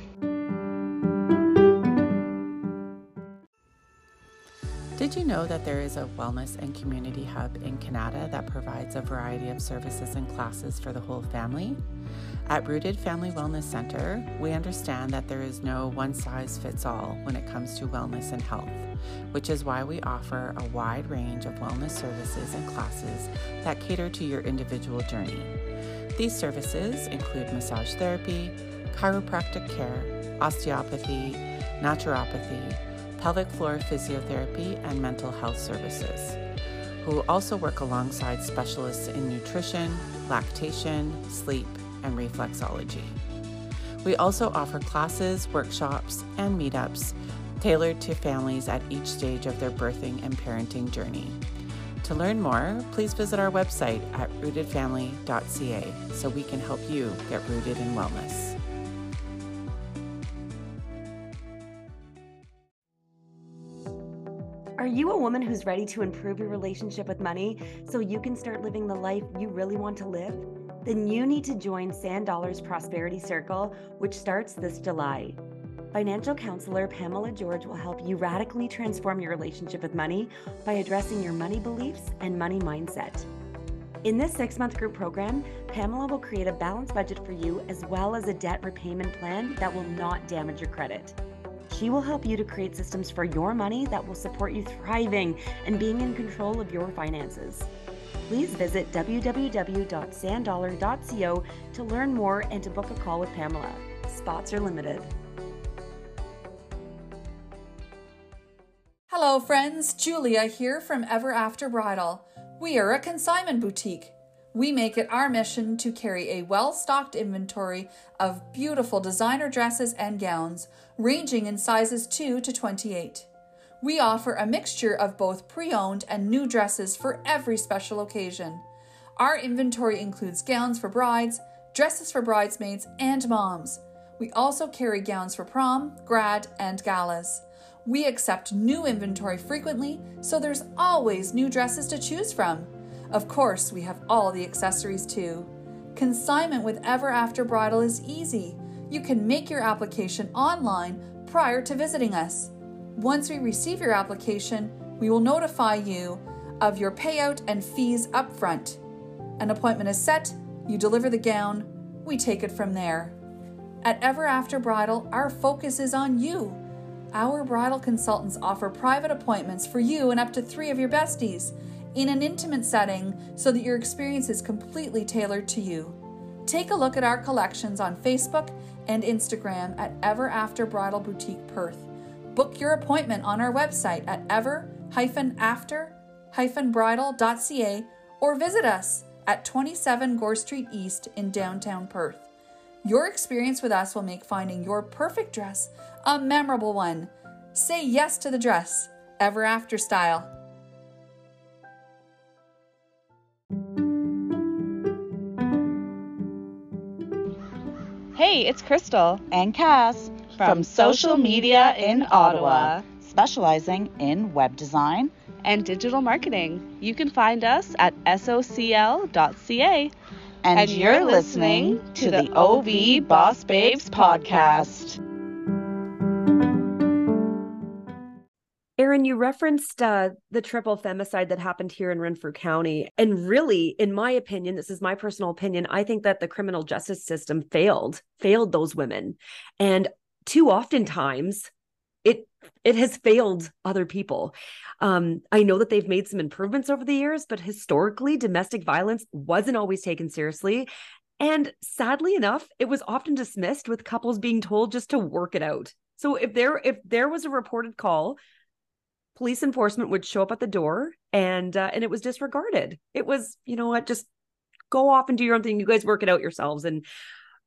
Did you know that there is a wellness and community hub in Canada that provides a variety of services and classes for the whole family? At Rooted Family Wellness Center, we understand that there is no one size fits all when it comes to wellness and health, which is why we offer a wide range of wellness services and classes that cater to your individual journey. These services include massage therapy, chiropractic care, osteopathy, naturopathy, pelvic floor physiotherapy, and mental health services, who also work alongside specialists in nutrition, lactation, sleep, and reflexology. We also offer classes, workshops, and meetups tailored to families at each stage of their birthing and parenting journey. To learn more, please visit our website at rootedfamily.ca so we can help you get rooted in wellness. Are you a woman who's ready to improve your relationship with money so you can start living the life you really want to live? Then you need to join Sand Dollars Prosperity Circle, which starts this July. Financial counselor Pamela George will help you radically transform your relationship with money by addressing your money beliefs and money mindset. In this six month group program, Pamela will create a balanced budget for you as well as a debt repayment plan that will not damage your credit. She will help you to create systems for your money that will support you thriving and being in control of your finances. Please visit www.sanddollar.co to learn more and to book a call with Pamela. Spots are limited. Hello, friends. Julia here from Ever After Bridal. We are a consignment boutique. We make it our mission to carry a well stocked inventory of beautiful designer dresses and gowns, ranging in sizes 2 to 28. We offer a mixture of both pre owned and new dresses for every special occasion. Our inventory includes gowns for brides, dresses for bridesmaids, and moms. We also carry gowns for prom, grad, and galas. We accept new inventory frequently, so there's always new dresses to choose from. Of course, we have all the accessories too. Consignment with Ever After Bridal is easy. You can make your application online prior to visiting us. Once we receive your application, we will notify you of your payout and fees upfront. An appointment is set, you deliver the gown, we take it from there. At Ever After Bridal, our focus is on you. Our bridal consultants offer private appointments for you and up to three of your besties in an intimate setting so that your experience is completely tailored to you. Take a look at our collections on Facebook and Instagram at Ever After Bridal Boutique Perth. Book your appointment on our website at ever-after-bridal.ca or visit us at 27 Gore Street East in downtown Perth. Your experience with us will make finding your perfect dress a memorable one. Say yes to the dress, ever after style. Hey, it's Crystal and Cass from, Social Media in Ottawa, specializing in web design and digital marketing. You can find us at socl.ca. And, and you're listening to the OV Boss Babes podcast. Erin, you referenced uh, the triple femicide that happened here in Renfrew County. And really, in my opinion, this is my personal opinion, I think that the criminal justice system failed, failed those women. And too often times it it has failed other people. Um, I know that they've made some improvements over the years, but historically, domestic violence wasn't always taken seriously. And sadly enough, it was often dismissed with couples being told just to work it out. So if there if there was a reported call police enforcement would show up at the door and uh, and it was disregarded. It was you know what just go off and do your own thing. You guys work it out yourselves. And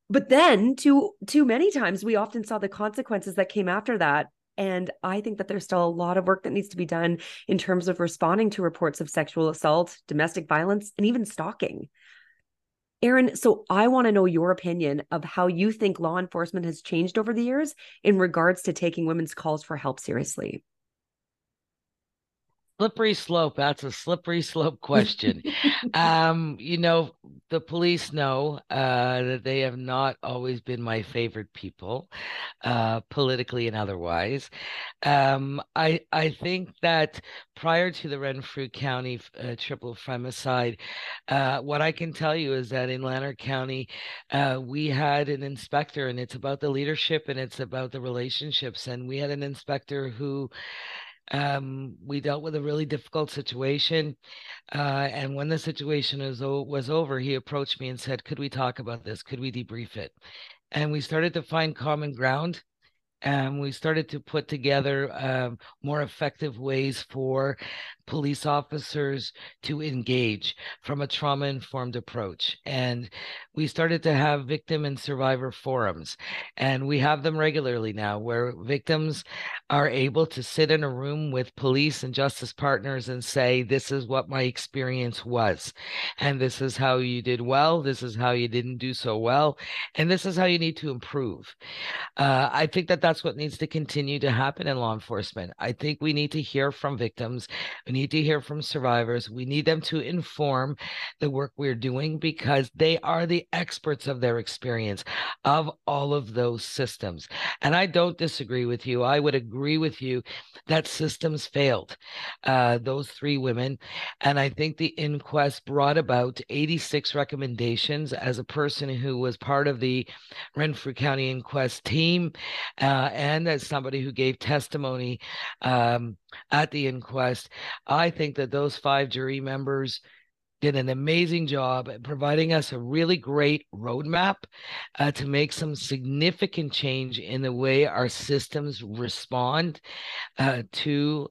but then too too many times we often saw the consequences that came after that. And i think that there's still a lot of work that needs to be done in terms of responding to reports of sexual assault domestic violence and even stalking. Erin, so I want to know your opinion of how you think law enforcement has changed over the years in regards to taking women's calls for help seriously slippery slope that's a slippery slope question um you know the police know uh, that they have not always been my favorite people, uh, politically and otherwise. Um, I I think that prior to the Renfrew County uh, triple femicide, uh, what I can tell you is that in Lanark County, uh, we had an inspector, and it's about the leadership and it's about the relationships, and we had an inspector who um, we dealt with a really difficult situation. Uh, and when the situation was, was over, he approached me and said, Could we talk about this? Could we debrief it? And we started to find common ground and we started to put together um, more effective ways for police officers to engage from a trauma informed approach. And we started to have victim and survivor forums. And we have them regularly now where victims are able to sit in a room with police and justice partners and say, This is what my experience was. And this is how you did well. This is how you didn't do so well. And this is how you need to improve. Uh, I think that that's what needs to continue to happen in law enforcement. I think we need to hear from victims. We need to hear from survivors. We need them to inform the work we're doing because they are the experts of their experience of all of those systems. And I don't disagree with you. I would agree with you that systems failed, uh, those three women. And I think the inquest brought about 86 recommendations as a person who was part of the Renfrew County Inquest team uh, and as somebody who gave testimony um, at the inquest. I think that those five jury members did an amazing job at providing us a really great roadmap uh, to make some significant change in the way our systems respond uh, to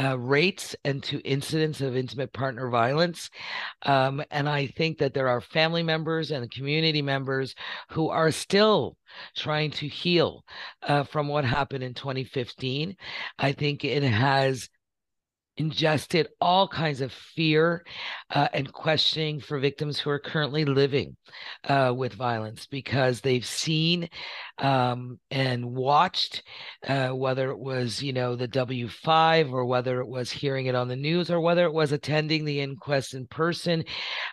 uh, rates and to incidents of intimate partner violence. Um, and I think that there are family members and community members who are still trying to heal uh, from what happened in 2015. I think it has ingested all kinds of fear uh, and questioning for victims who are currently living uh, with violence because they've seen um, and watched, uh, whether it was, you know, the W5 or whether it was hearing it on the news or whether it was attending the inquest in person,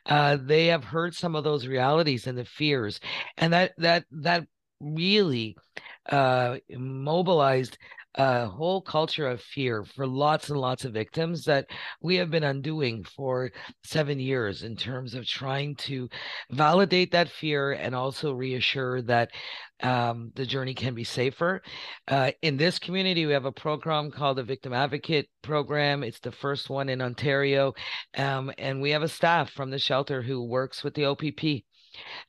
uh, they have heard some of those realities and the fears. And that, that, that really uh, mobilized a whole culture of fear for lots and lots of victims that we have been undoing for seven years in terms of trying to validate that fear and also reassure that um, the journey can be safer. Uh, in this community, we have a program called the Victim Advocate Program. It's the first one in Ontario. Um, and we have a staff from the shelter who works with the OPP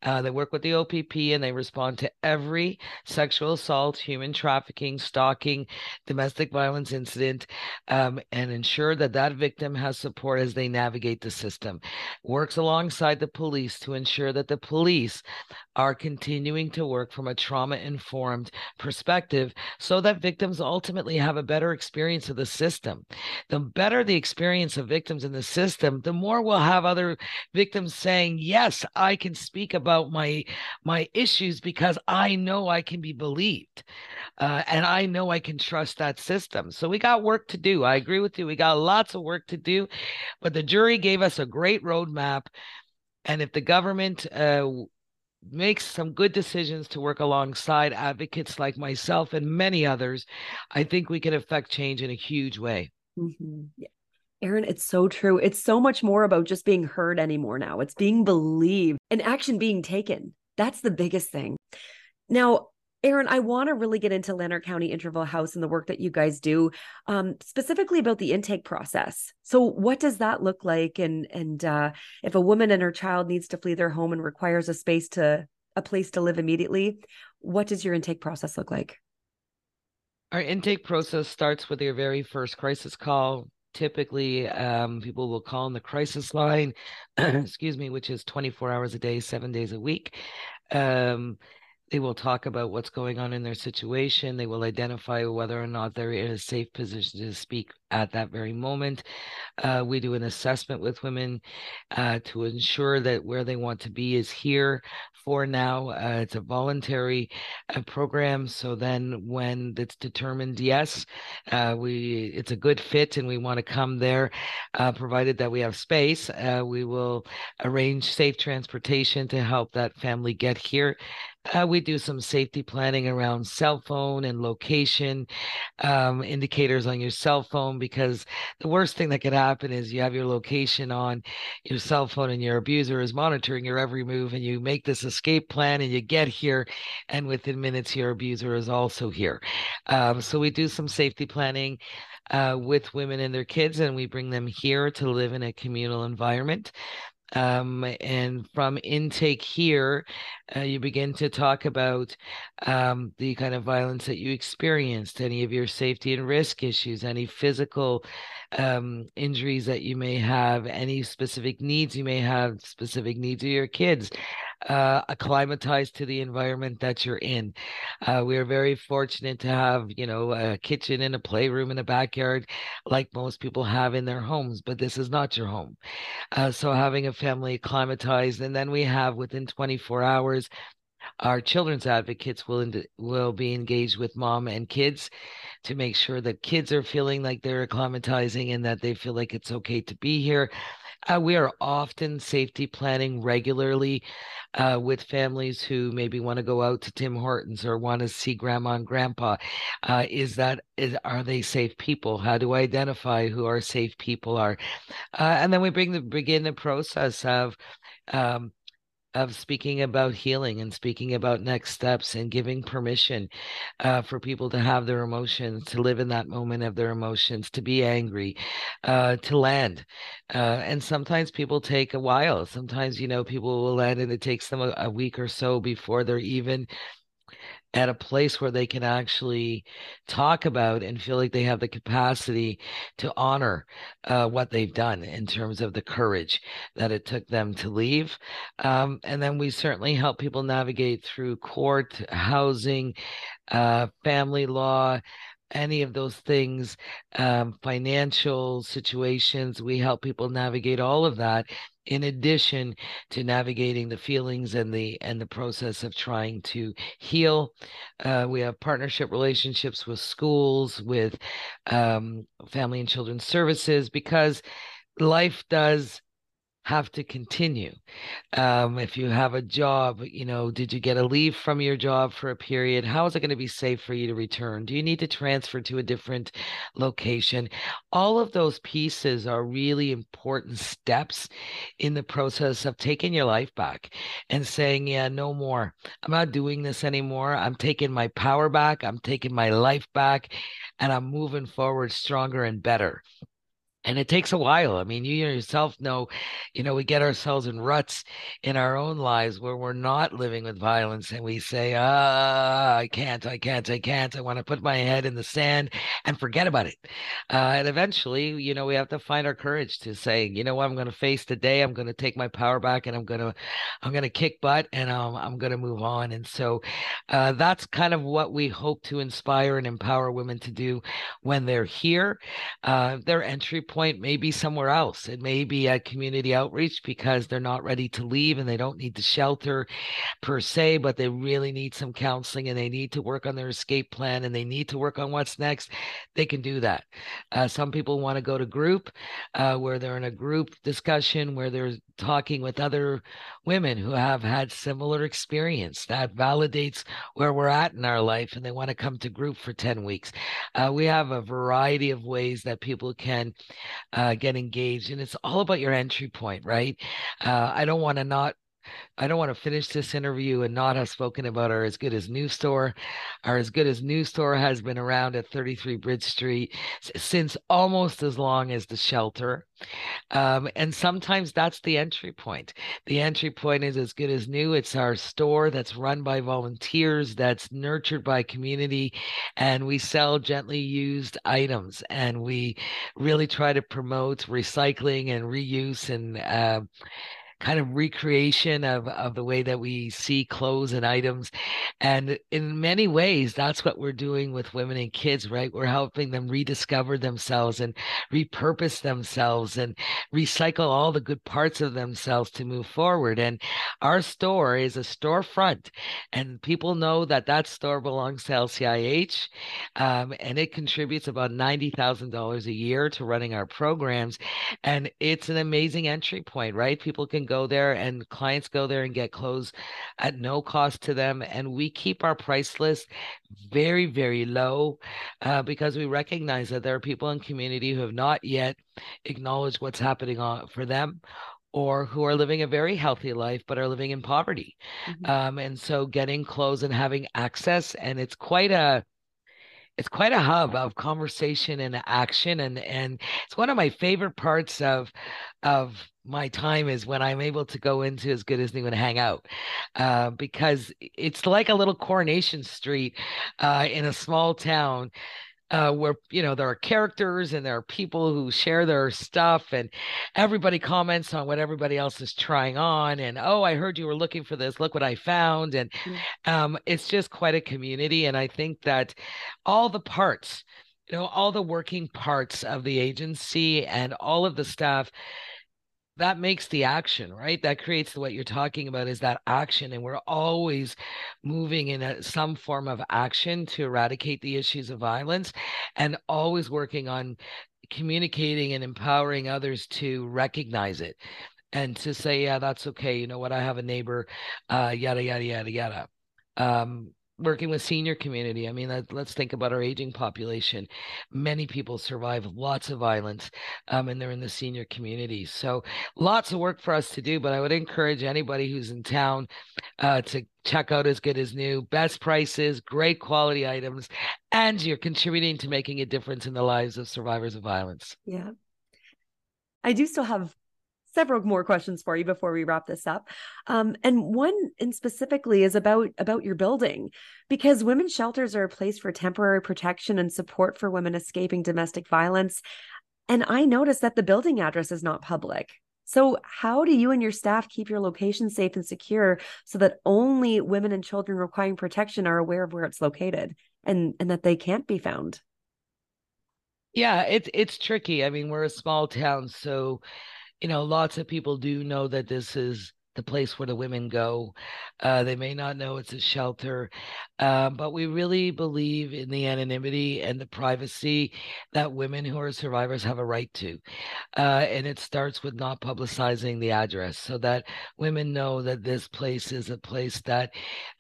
uh, they work with the OPP and they respond to every sexual assault, human trafficking, stalking, domestic violence incident, um, and ensure that that victim has support as they navigate the system. Works alongside the police to ensure that the police are continuing to work from a trauma informed perspective so that victims ultimately have a better experience of the system. The better the experience of victims in the system, the more we'll have other victims saying, Yes, I can speak about my my issues because I know I can be believed. Uh, and I know I can trust that system. So we got work to do. I agree with you. We got lots of work to do, but the jury gave us a great roadmap. And if the government uh, makes some good decisions to work alongside advocates like myself and many others, I think we can affect change in a huge way. Mm-hmm. Yeah. Erin, it's so true. It's so much more about just being heard anymore now. It's being believed and action being taken. That's the biggest thing. Now, Erin, I want to really get into Lanark County Interval House and the work that you guys do, um, specifically about the intake process. So, what does that look like? And and uh, if a woman and her child needs to flee their home and requires a space to a place to live immediately, what does your intake process look like? Our intake process starts with your very first crisis call. Typically, um, people will call on the crisis line, excuse me, which is 24 hours a day, seven days a week. Um, They will talk about what's going on in their situation. They will identify whether or not they're in a safe position to speak at that very moment. Uh, we do an assessment with women uh, to ensure that where they want to be is here for now. Uh, it's a voluntary uh, program. So then when it's determined, yes, uh, we it's a good fit and we want to come there, uh, provided that we have space, we will arrange safe transportation to help that family get here. Uh, we do some safety planning around cell phone and location um, indicators on your cell phone because the worst thing that could happen is you have your location on your cell phone and your abuser is monitoring your every move and you make this escape plan and you get here and within minutes your abuser is also here. Um, so we do some safety planning. Uh, with women and their kids, and we bring them here to live in a communal environment. Um, and from intake here, uh, you begin to talk about um, the kind of violence that you experienced, any of your safety and risk issues, any physical um, injuries that you may have, any specific needs you may have, specific needs of your kids, uh, acclimatized to the environment that you're in. Uh, we are very fortunate to have, you know, a kitchen and a playroom in a backyard, like most people have in their homes, but this is not your home. Uh, so having a family acclimatized, and then we have within 24 hours our children's advocates will will be engaged with mom and kids to make sure that kids are feeling like they're acclimatizing and that they feel like it's okay to be here uh, we are often safety planning regularly uh, with families who maybe want to go out to Tim Hortons or want to see grandma and grandpa. Uh, is that is are they safe people? How do I identify who our safe people are? Uh, and then we bring the begin the process of um, of speaking about healing and speaking about next steps and giving permission uh, for people to have their emotions, to live in that moment of their emotions, to be angry, uh, to land. Uh, and sometimes people take a while. Sometimes, you know, people will land and it takes them a, a week or so before they're even at a place where they can actually talk about and feel like they have the capacity to honor uh, what they've done in terms of the courage that it took them to leave. Um, and then we certainly help people navigate through court, housing, uh, family law, any of those things, um, financial situations. We help people navigate all of that in addition to navigating the feelings and the and the process of trying to heal uh, we have partnership relationships with schools with um, family and children's services because life does have to continue. Um, if you have a job, you know, did you get a leave from your job for a period? How is it going to be safe for you to return? Do you need to transfer to a different location? All of those pieces are really important steps in the process of taking your life back and saying, yeah, no more. I'm not doing this anymore. I'm taking my power back. I'm taking my life back and I'm moving forward stronger and better and it takes a while. I mean, you yourself know, you know, we get ourselves in ruts in our own lives where we're not living with violence and we say, ah, I can't, I can't, I can't. I want to put my head in the sand and forget about it. Uh, and eventually, you know, we have to find our courage to say, you know what, I'm going to face the day. I'm going to take my power back and I'm going to, I'm going to kick butt and um, I'm going to move on. And so uh, that's kind of what we hope to inspire and empower women to do when they're here. Uh, their entry point point may be somewhere else. It may be at community outreach because they're not ready to leave and they don't need the shelter per se, but they really need some counseling and they need to work on their escape plan and they need to work on what's next. They can do that. Uh, some people want to go to group uh, where they're in a group discussion where they're talking with other women who have had similar experience that validates where we're at in our life and they want to come to group for 10 weeks. Uh, we have a variety of ways that people can uh, get engaged. And it's all about your entry point, right? Uh, I don't want to not I don't want to finish this interview and not have spoken about our as good as new store. Our as good as new store has been around at 33 Bridge Street since almost as long as the shelter. Um, and sometimes that's the entry point. The entry point is as good as new. It's our store that's run by volunteers, that's nurtured by community, and we sell gently used items. And we really try to promote recycling and reuse and uh, kind of recreation of, of the way that we see clothes and items. And in many ways, that's what we're doing with women and kids, right? We're helping them rediscover themselves and repurpose themselves and recycle all the good parts of themselves to move forward. And our store is a storefront, and people know that that store belongs to LCIH, um, and it contributes about $90,000 a year to running our programs. And it's an amazing entry point, right? People can go there and clients go there and get clothes at no cost to them. And we keep our price list very, very low uh, because we recognize that there are people in community who have not yet acknowledged what's happening on, for them or who are living a very healthy life but are living in poverty. Mm-hmm. Um, and so getting clothes and having access, and it's quite a it's quite a hub of conversation and action and and it's one of my favorite parts of of my time is when i'm able to go into as good as new and hang out. Uh, because it's like a little coronation street uh, in a small town uh, where you know there are characters and there are people who share their stuff and everybody comments on what everybody else is trying on and oh i heard you were looking for this. Look what i found. And mm. um, it's just quite a community. And i think that all the parts you know all the working parts of the agency and all of the staff that makes the action right? That creates what you're talking about is that action and we're always moving in a, some form of action to eradicate the issues of violence and always working on communicating and empowering others to recognize it and to say yeah that's okay. You know what? I have a neighbor uh yada yada yada yada. Um working with senior community i mean let's think about our aging population. Many people survive lots of violence um, and they're in the senior community. So lots of work for us to do but i would encourage anybody who's in town uh, to check out as good as new. Best prices great quality items and you're contributing to making a difference in the lives of survivors of violence. Yeah. I do still have several more questions for you before we wrap this up. Um, and one and specifically is about about your building because women's shelters are a place for temporary protection and support for women escaping domestic violence. And I noticed that the building address is not public. So, how do you and your staff keep your location safe and secure so that only women and children requiring protection are aware of where it's located and, and that they can't be found? Yeah, it's it's tricky. I mean, we're a small town, so you know, lots of people do know that this is the place where the women go. Uh, they may not know it's a shelter, uh, but we really believe in the anonymity and the privacy that women who are survivors have a right to. Uh, and it starts with not publicizing the address so that women know that this place is a place that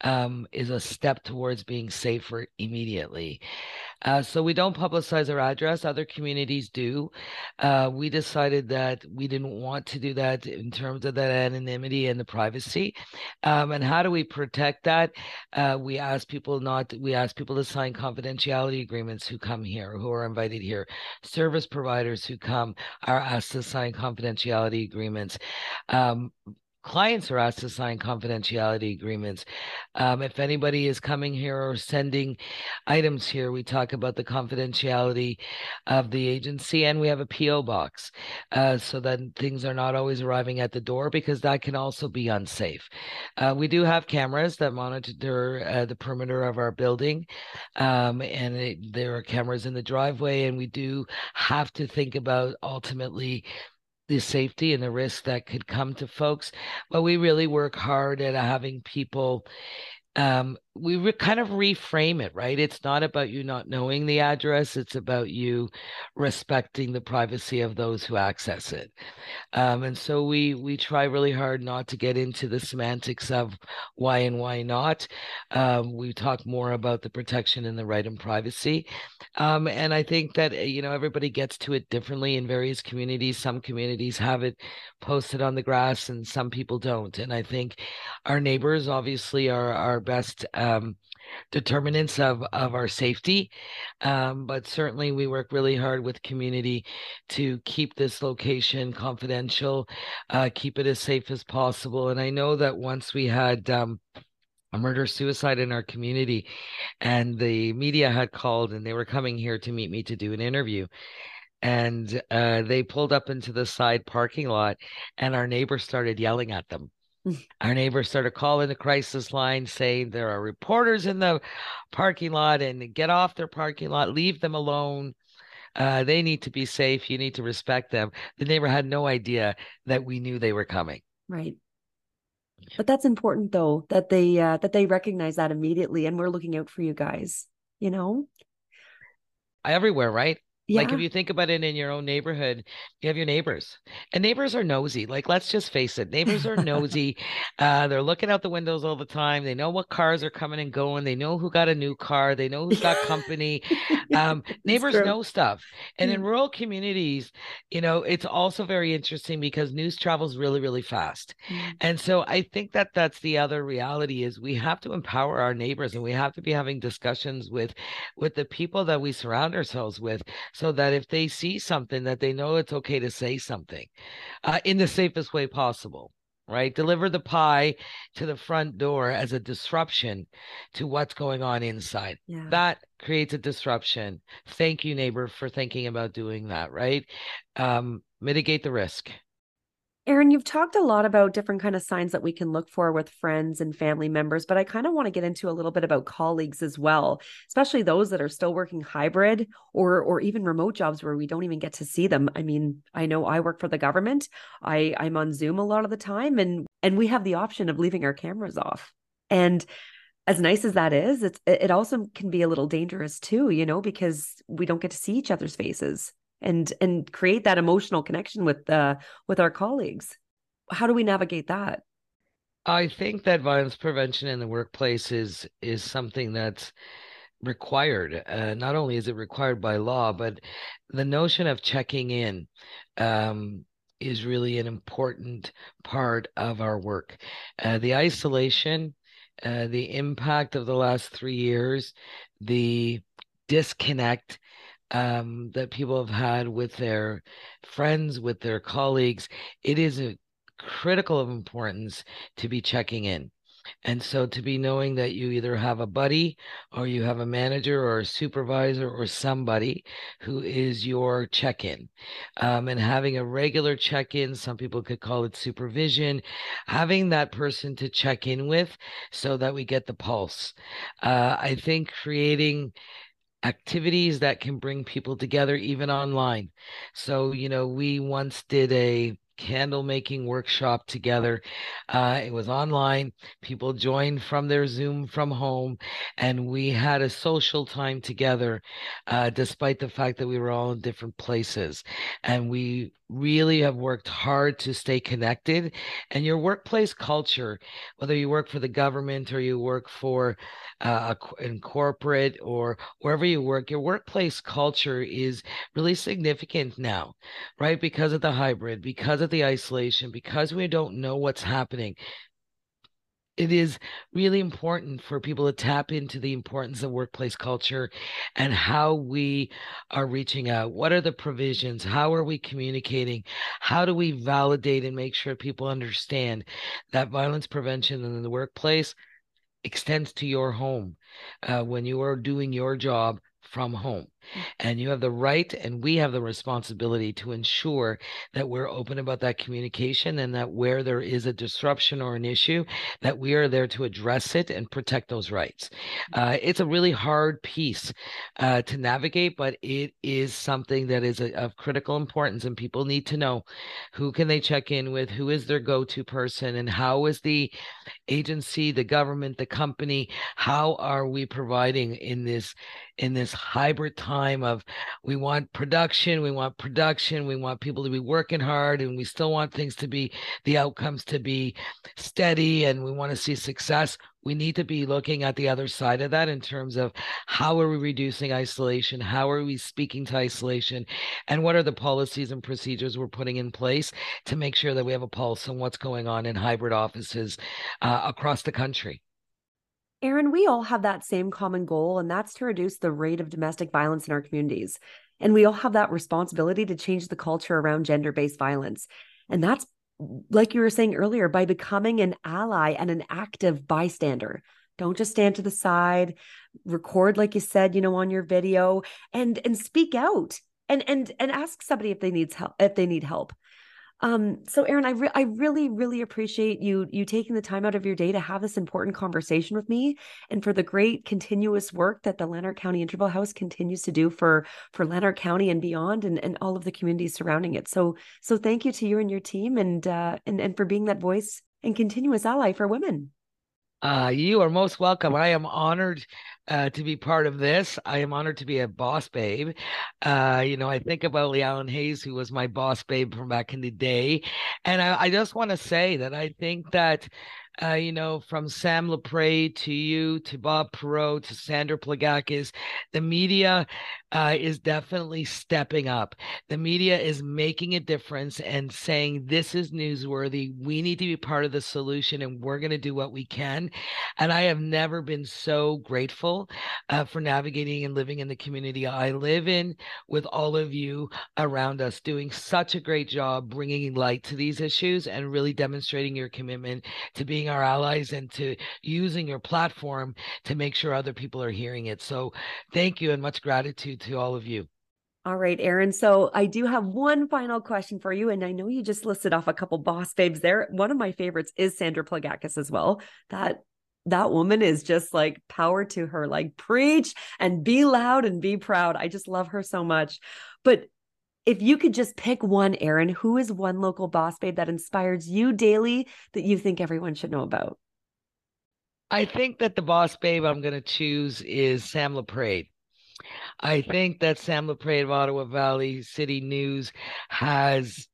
um, is a step towards being safer immediately. Uh, so we don't publicize our address. Other communities do. Uh, we decided that we didn't want to do that in terms of that anonymity and the privacy. Um, and how do we protect that? Uh, we ask people not. We ask people to sign confidentiality agreements who come here, who are invited here. Service providers who come are asked to sign confidentiality agreements. Um, clients are asked to sign confidentiality agreements. Um, if anybody is coming here or sending items here, we talk about the confidentiality of the agency, and we have a PO box uh, so that things are not always arriving at the door because that can also be unsafe. Uh, we do have cameras that monitor uh, the perimeter of our building, um, and it, there are cameras in the driveway, and we do have to think about ultimately the safety and the risk that could come to folks. But we really work hard at having people um, we re- kind of reframe it, right? It's not about you not knowing the address, it's about you respecting the privacy of those who access it. Um, and so we we try really hard not to get into the semantics of why and why not. Um, we talk more about the protection and the right and privacy. Um, and I think that eh, you know everybody gets to it differently in various communities. Some communities have it posted on the grass, and some people don't. And I think our neighbors obviously are our best um, determinants of of our safety. Um, but certainly, we work really hard with community to keep this location confidential, uh, keep it as safe as possible. And I know that once we had um, a murder suicide in our community and the media had called and they were coming here to meet me to do an interview and uh, they pulled up into the side parking lot, and our neighbor started yelling at them. Our neighbor started calling the crisis line saying there are reporters in the parking lot and get off their parking lot, leave them alone. Uh, they need to be safe. You need to respect them. The neighbor had no idea that we knew they were coming. Right. But that's important though that they uh, that they recognize that immediately and we're looking out for you guys, you know? Everywhere, right? Yeah. Like if you think about it in your own neighborhood, you have your neighbors, and neighbors are nosy. Like let's just face it, neighbors are nosy. uh, they're looking out the windows all the time. They know what cars are coming and going. They know who got a new car. They know who's got company. Um, neighbors true. know stuff. And in Mm. rural communities, you know, it's also very interesting because news travels really, really fast. Mm. And so I think that that's the other reality is we have to empower our neighbors and we have to be having discussions with with the people that we surround ourselves with so that if they see something that they know it's okay to say something uh, in the safest way possible right? Deliver the pie to the front door as a disruption to what's going on inside. Yeah. that creates a disruption. Thank you neighbor for thinking about doing that right? Um, mitigate the risk Erin, you've talked a lot about different kind of signs that we can look for with friends and family members, but I kind of want to get into a little bit about colleagues as well, especially those that are still working hybrid or or even remote jobs where we don't even get to see them. I mean, I know I work for the government. I I'm on Zoom a lot of the time and and we have the option of leaving our cameras off. And as nice as that is, it's it also can be a little dangerous too, you know, because we don't get to see each other's faces and and create that emotional connection with uh with our colleagues how do we navigate that I think that violence prevention in the workplace is is something that's required. Uh, not only is it required by law, but the notion of checking in um, is really an important part of our work. Uh, the isolation, uh, the impact of the last three years, the disconnect um, that people have had with their friends, with their colleagues, it is a critical of importance to be checking in. And so to be knowing that you either have a buddy or you have a manager or a supervisor or somebody who is your check in. Um, and having a regular check in, some people could call it supervision, having that person to check in with so that we get the pulse. Uh, I think creating activities that can bring people together even online. So, you know, we once did a candle making workshop together. Uh, it was online. People joined from their Zoom from home, and we had a social time together, uh, despite the fact that we were all in different places. And we really have worked hard to stay connected. And your workplace culture, whether you work for the government or you work for uh, in corporate or wherever you work, your workplace culture is really significant now, right? Because of the hybrid, because of the isolation, because we don't know what's happening. It is really important for people to tap into the importance of workplace culture and how we are reaching out. What are the provisions? How are we communicating? How do we validate and make sure people understand that violence prevention in the workplace extends to your home uh, when you are doing your job from home. And you have the right, and we have the responsibility to ensure that we're open about that communication and that where there is a disruption or an issue, that we are there to address it and protect those rights. Uh, it's a really hard piece uh, to navigate, but it is something that is a, of critical importance, and people need to know who can they check in with, who is their go-to person, and how is the agency, the government, the company, how are we providing in this in this hybrid time of we want production, we want production, we want people to be working hard, and we still want things to be the outcomes to be steady, and we want to see success. We need to be looking at the other side of that in terms of how are we reducing isolation? How are we speaking to isolation? And what are the policies and procedures we're putting in place to make sure that we have a pulse on what's going on in hybrid offices uh, across the country? Erin, we all have that same common goal, and that's to reduce the rate of domestic violence in our communities. And we all have that responsibility to change the culture around gender based violence. And that's, like you were saying earlier, by becoming an ally and an active bystander. Don't just stand to the side, record, like you said, you know, on your video and and speak out. and and and ask somebody if they needs help if they need help um, so Erin, I re- I really really appreciate you you taking the time out of your day to have this important conversation with me, and for the great continuous work that the Lanark County Interval House continues to do for for Lanark County and beyond, and and all of the communities surrounding it. So so thank you to you and your team, and uh, and and for being that voice and continuous ally for women. Uh, you are most welcome. I am honored uh, to be part of this. I am honored to be a boss babe. Uh, you know, I think about Leanne Hayes, who was my boss babe from back in the day. And I, I just want to say that I think that uh, you know, from Sam Laprade to you to Bob Perot to Sandra Plagakis, the media uh, is definitely stepping up. The media is making a difference and saying this is newsworthy. We need to be part of the solution, and we're going to do what we can. And I have never been so grateful uh, for navigating and living in the community I live in with all of you around us, doing such a great job bringing light to these issues and really demonstrating your commitment to being our allies and to using your platform to make sure other people are hearing it. So thank you and much gratitude to all of you. All right, Erin. So I do have one final question for you. And I know you just listed off a couple boss babes there. One of my favorites is Sandra Plagakis as well. That that woman is just like power to her, like preach and be loud and be proud. I just love her so much. But if you could just pick one, Erin, who is one local boss babe that inspires you daily that you think everyone should know about? I think that the boss babe I'm going to choose is Sam Laprade. I think that Sam Laprade of Ottawa Valley City News has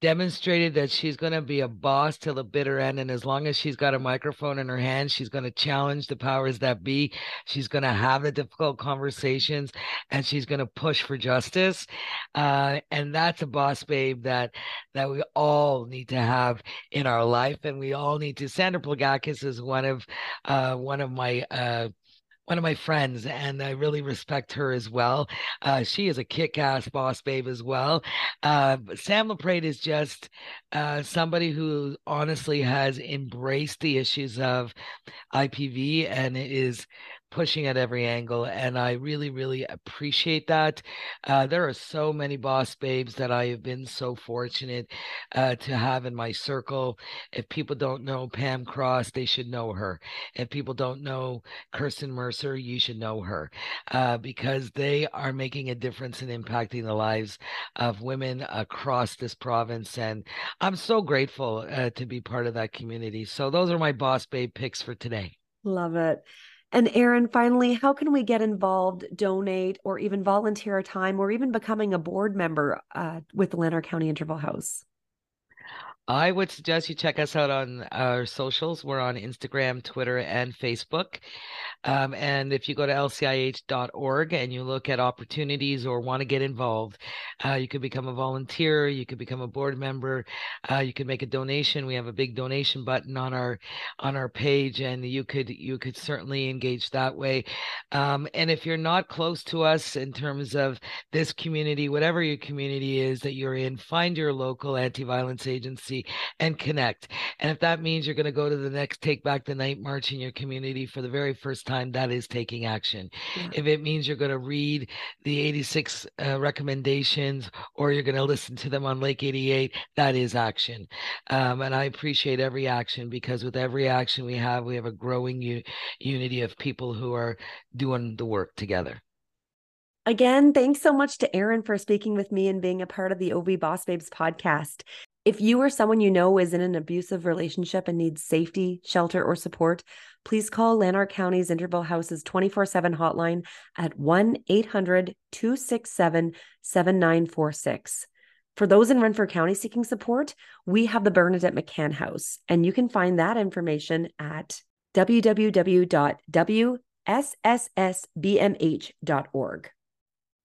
demonstrated that she's going to be a boss till the bitter end. And as long as she's got a microphone in her hand, she's going to challenge the powers that be. She's going to have the difficult conversations and she's going to push for justice. Uh, and that's a boss babe that, that we all need to have in our life. And we all need to. Sandra Plagakis is one of, uh, one of my, uh, one of my friends, and I really respect her as well. Uh, she is a kick-ass boss babe as well. Uh, Sam Laprade is just uh, somebody who honestly has embraced the issues of IPV and is pushing at every angle and i really really appreciate that. Uh, there are so many boss babes that i have been so fortunate uh, to have in my circle. If people don't know pam cross they should know her. If people don't know kirsten mercer you should know her uh, because they are making a difference and impacting the lives of women across this province and i'm so grateful uh, to be part of that community. So those are my boss babe picks for today. Love it and Erin, finally, how can we get involved, donate, or even volunteer our time, or even becoming a board member uh, with the Lanark County Interval House? I would suggest you check us out on our socials. We're on Instagram, Twitter, and Facebook. Um, and if you go to lcih.org and you look at opportunities or want to get involved, uh, you could become a volunteer, you could become a board member, uh, you could make a donation. We have a big donation button on our on our page, and you could you could certainly engage that way. Um, and if you're not close to us in terms of this community, whatever your community is that you're in, find your local anti-violence agency and connect. And if that means you're going to go to the next Take Back the Night march in your community for the very first time, that is taking action. Yeah. If it means you're going to read the 86 uh, recommendations or you're going to listen to them on Lake 88, that is action. Um, and I appreciate every action because with every action we have, we have a growing u- unity of people who are doing the work together. Again, thanks so much to Erin for speaking with me and being a part of the OV Boss Babes podcast. If you or someone you know is in an abusive relationship and needs safety, shelter, or support, please call Lanark County's Interval House's 24 7 hotline at 1 800 267 7946. For those in Renfrew County seeking support, we have the Bernadette McCann House, and you can find that information at www.wsssbmh.org.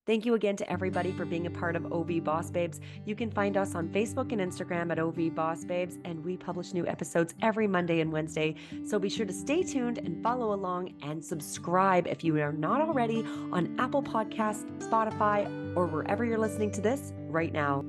Thank you again to everybody for being a part of OV Boss Babes. You can find us on Facebook and Instagram at OV Boss Babes, and we publish new episodes every Monday and Wednesday. So be sure to stay tuned and follow along and subscribe if you are not already on Apple Podcasts, Spotify, or wherever you're listening to this right now.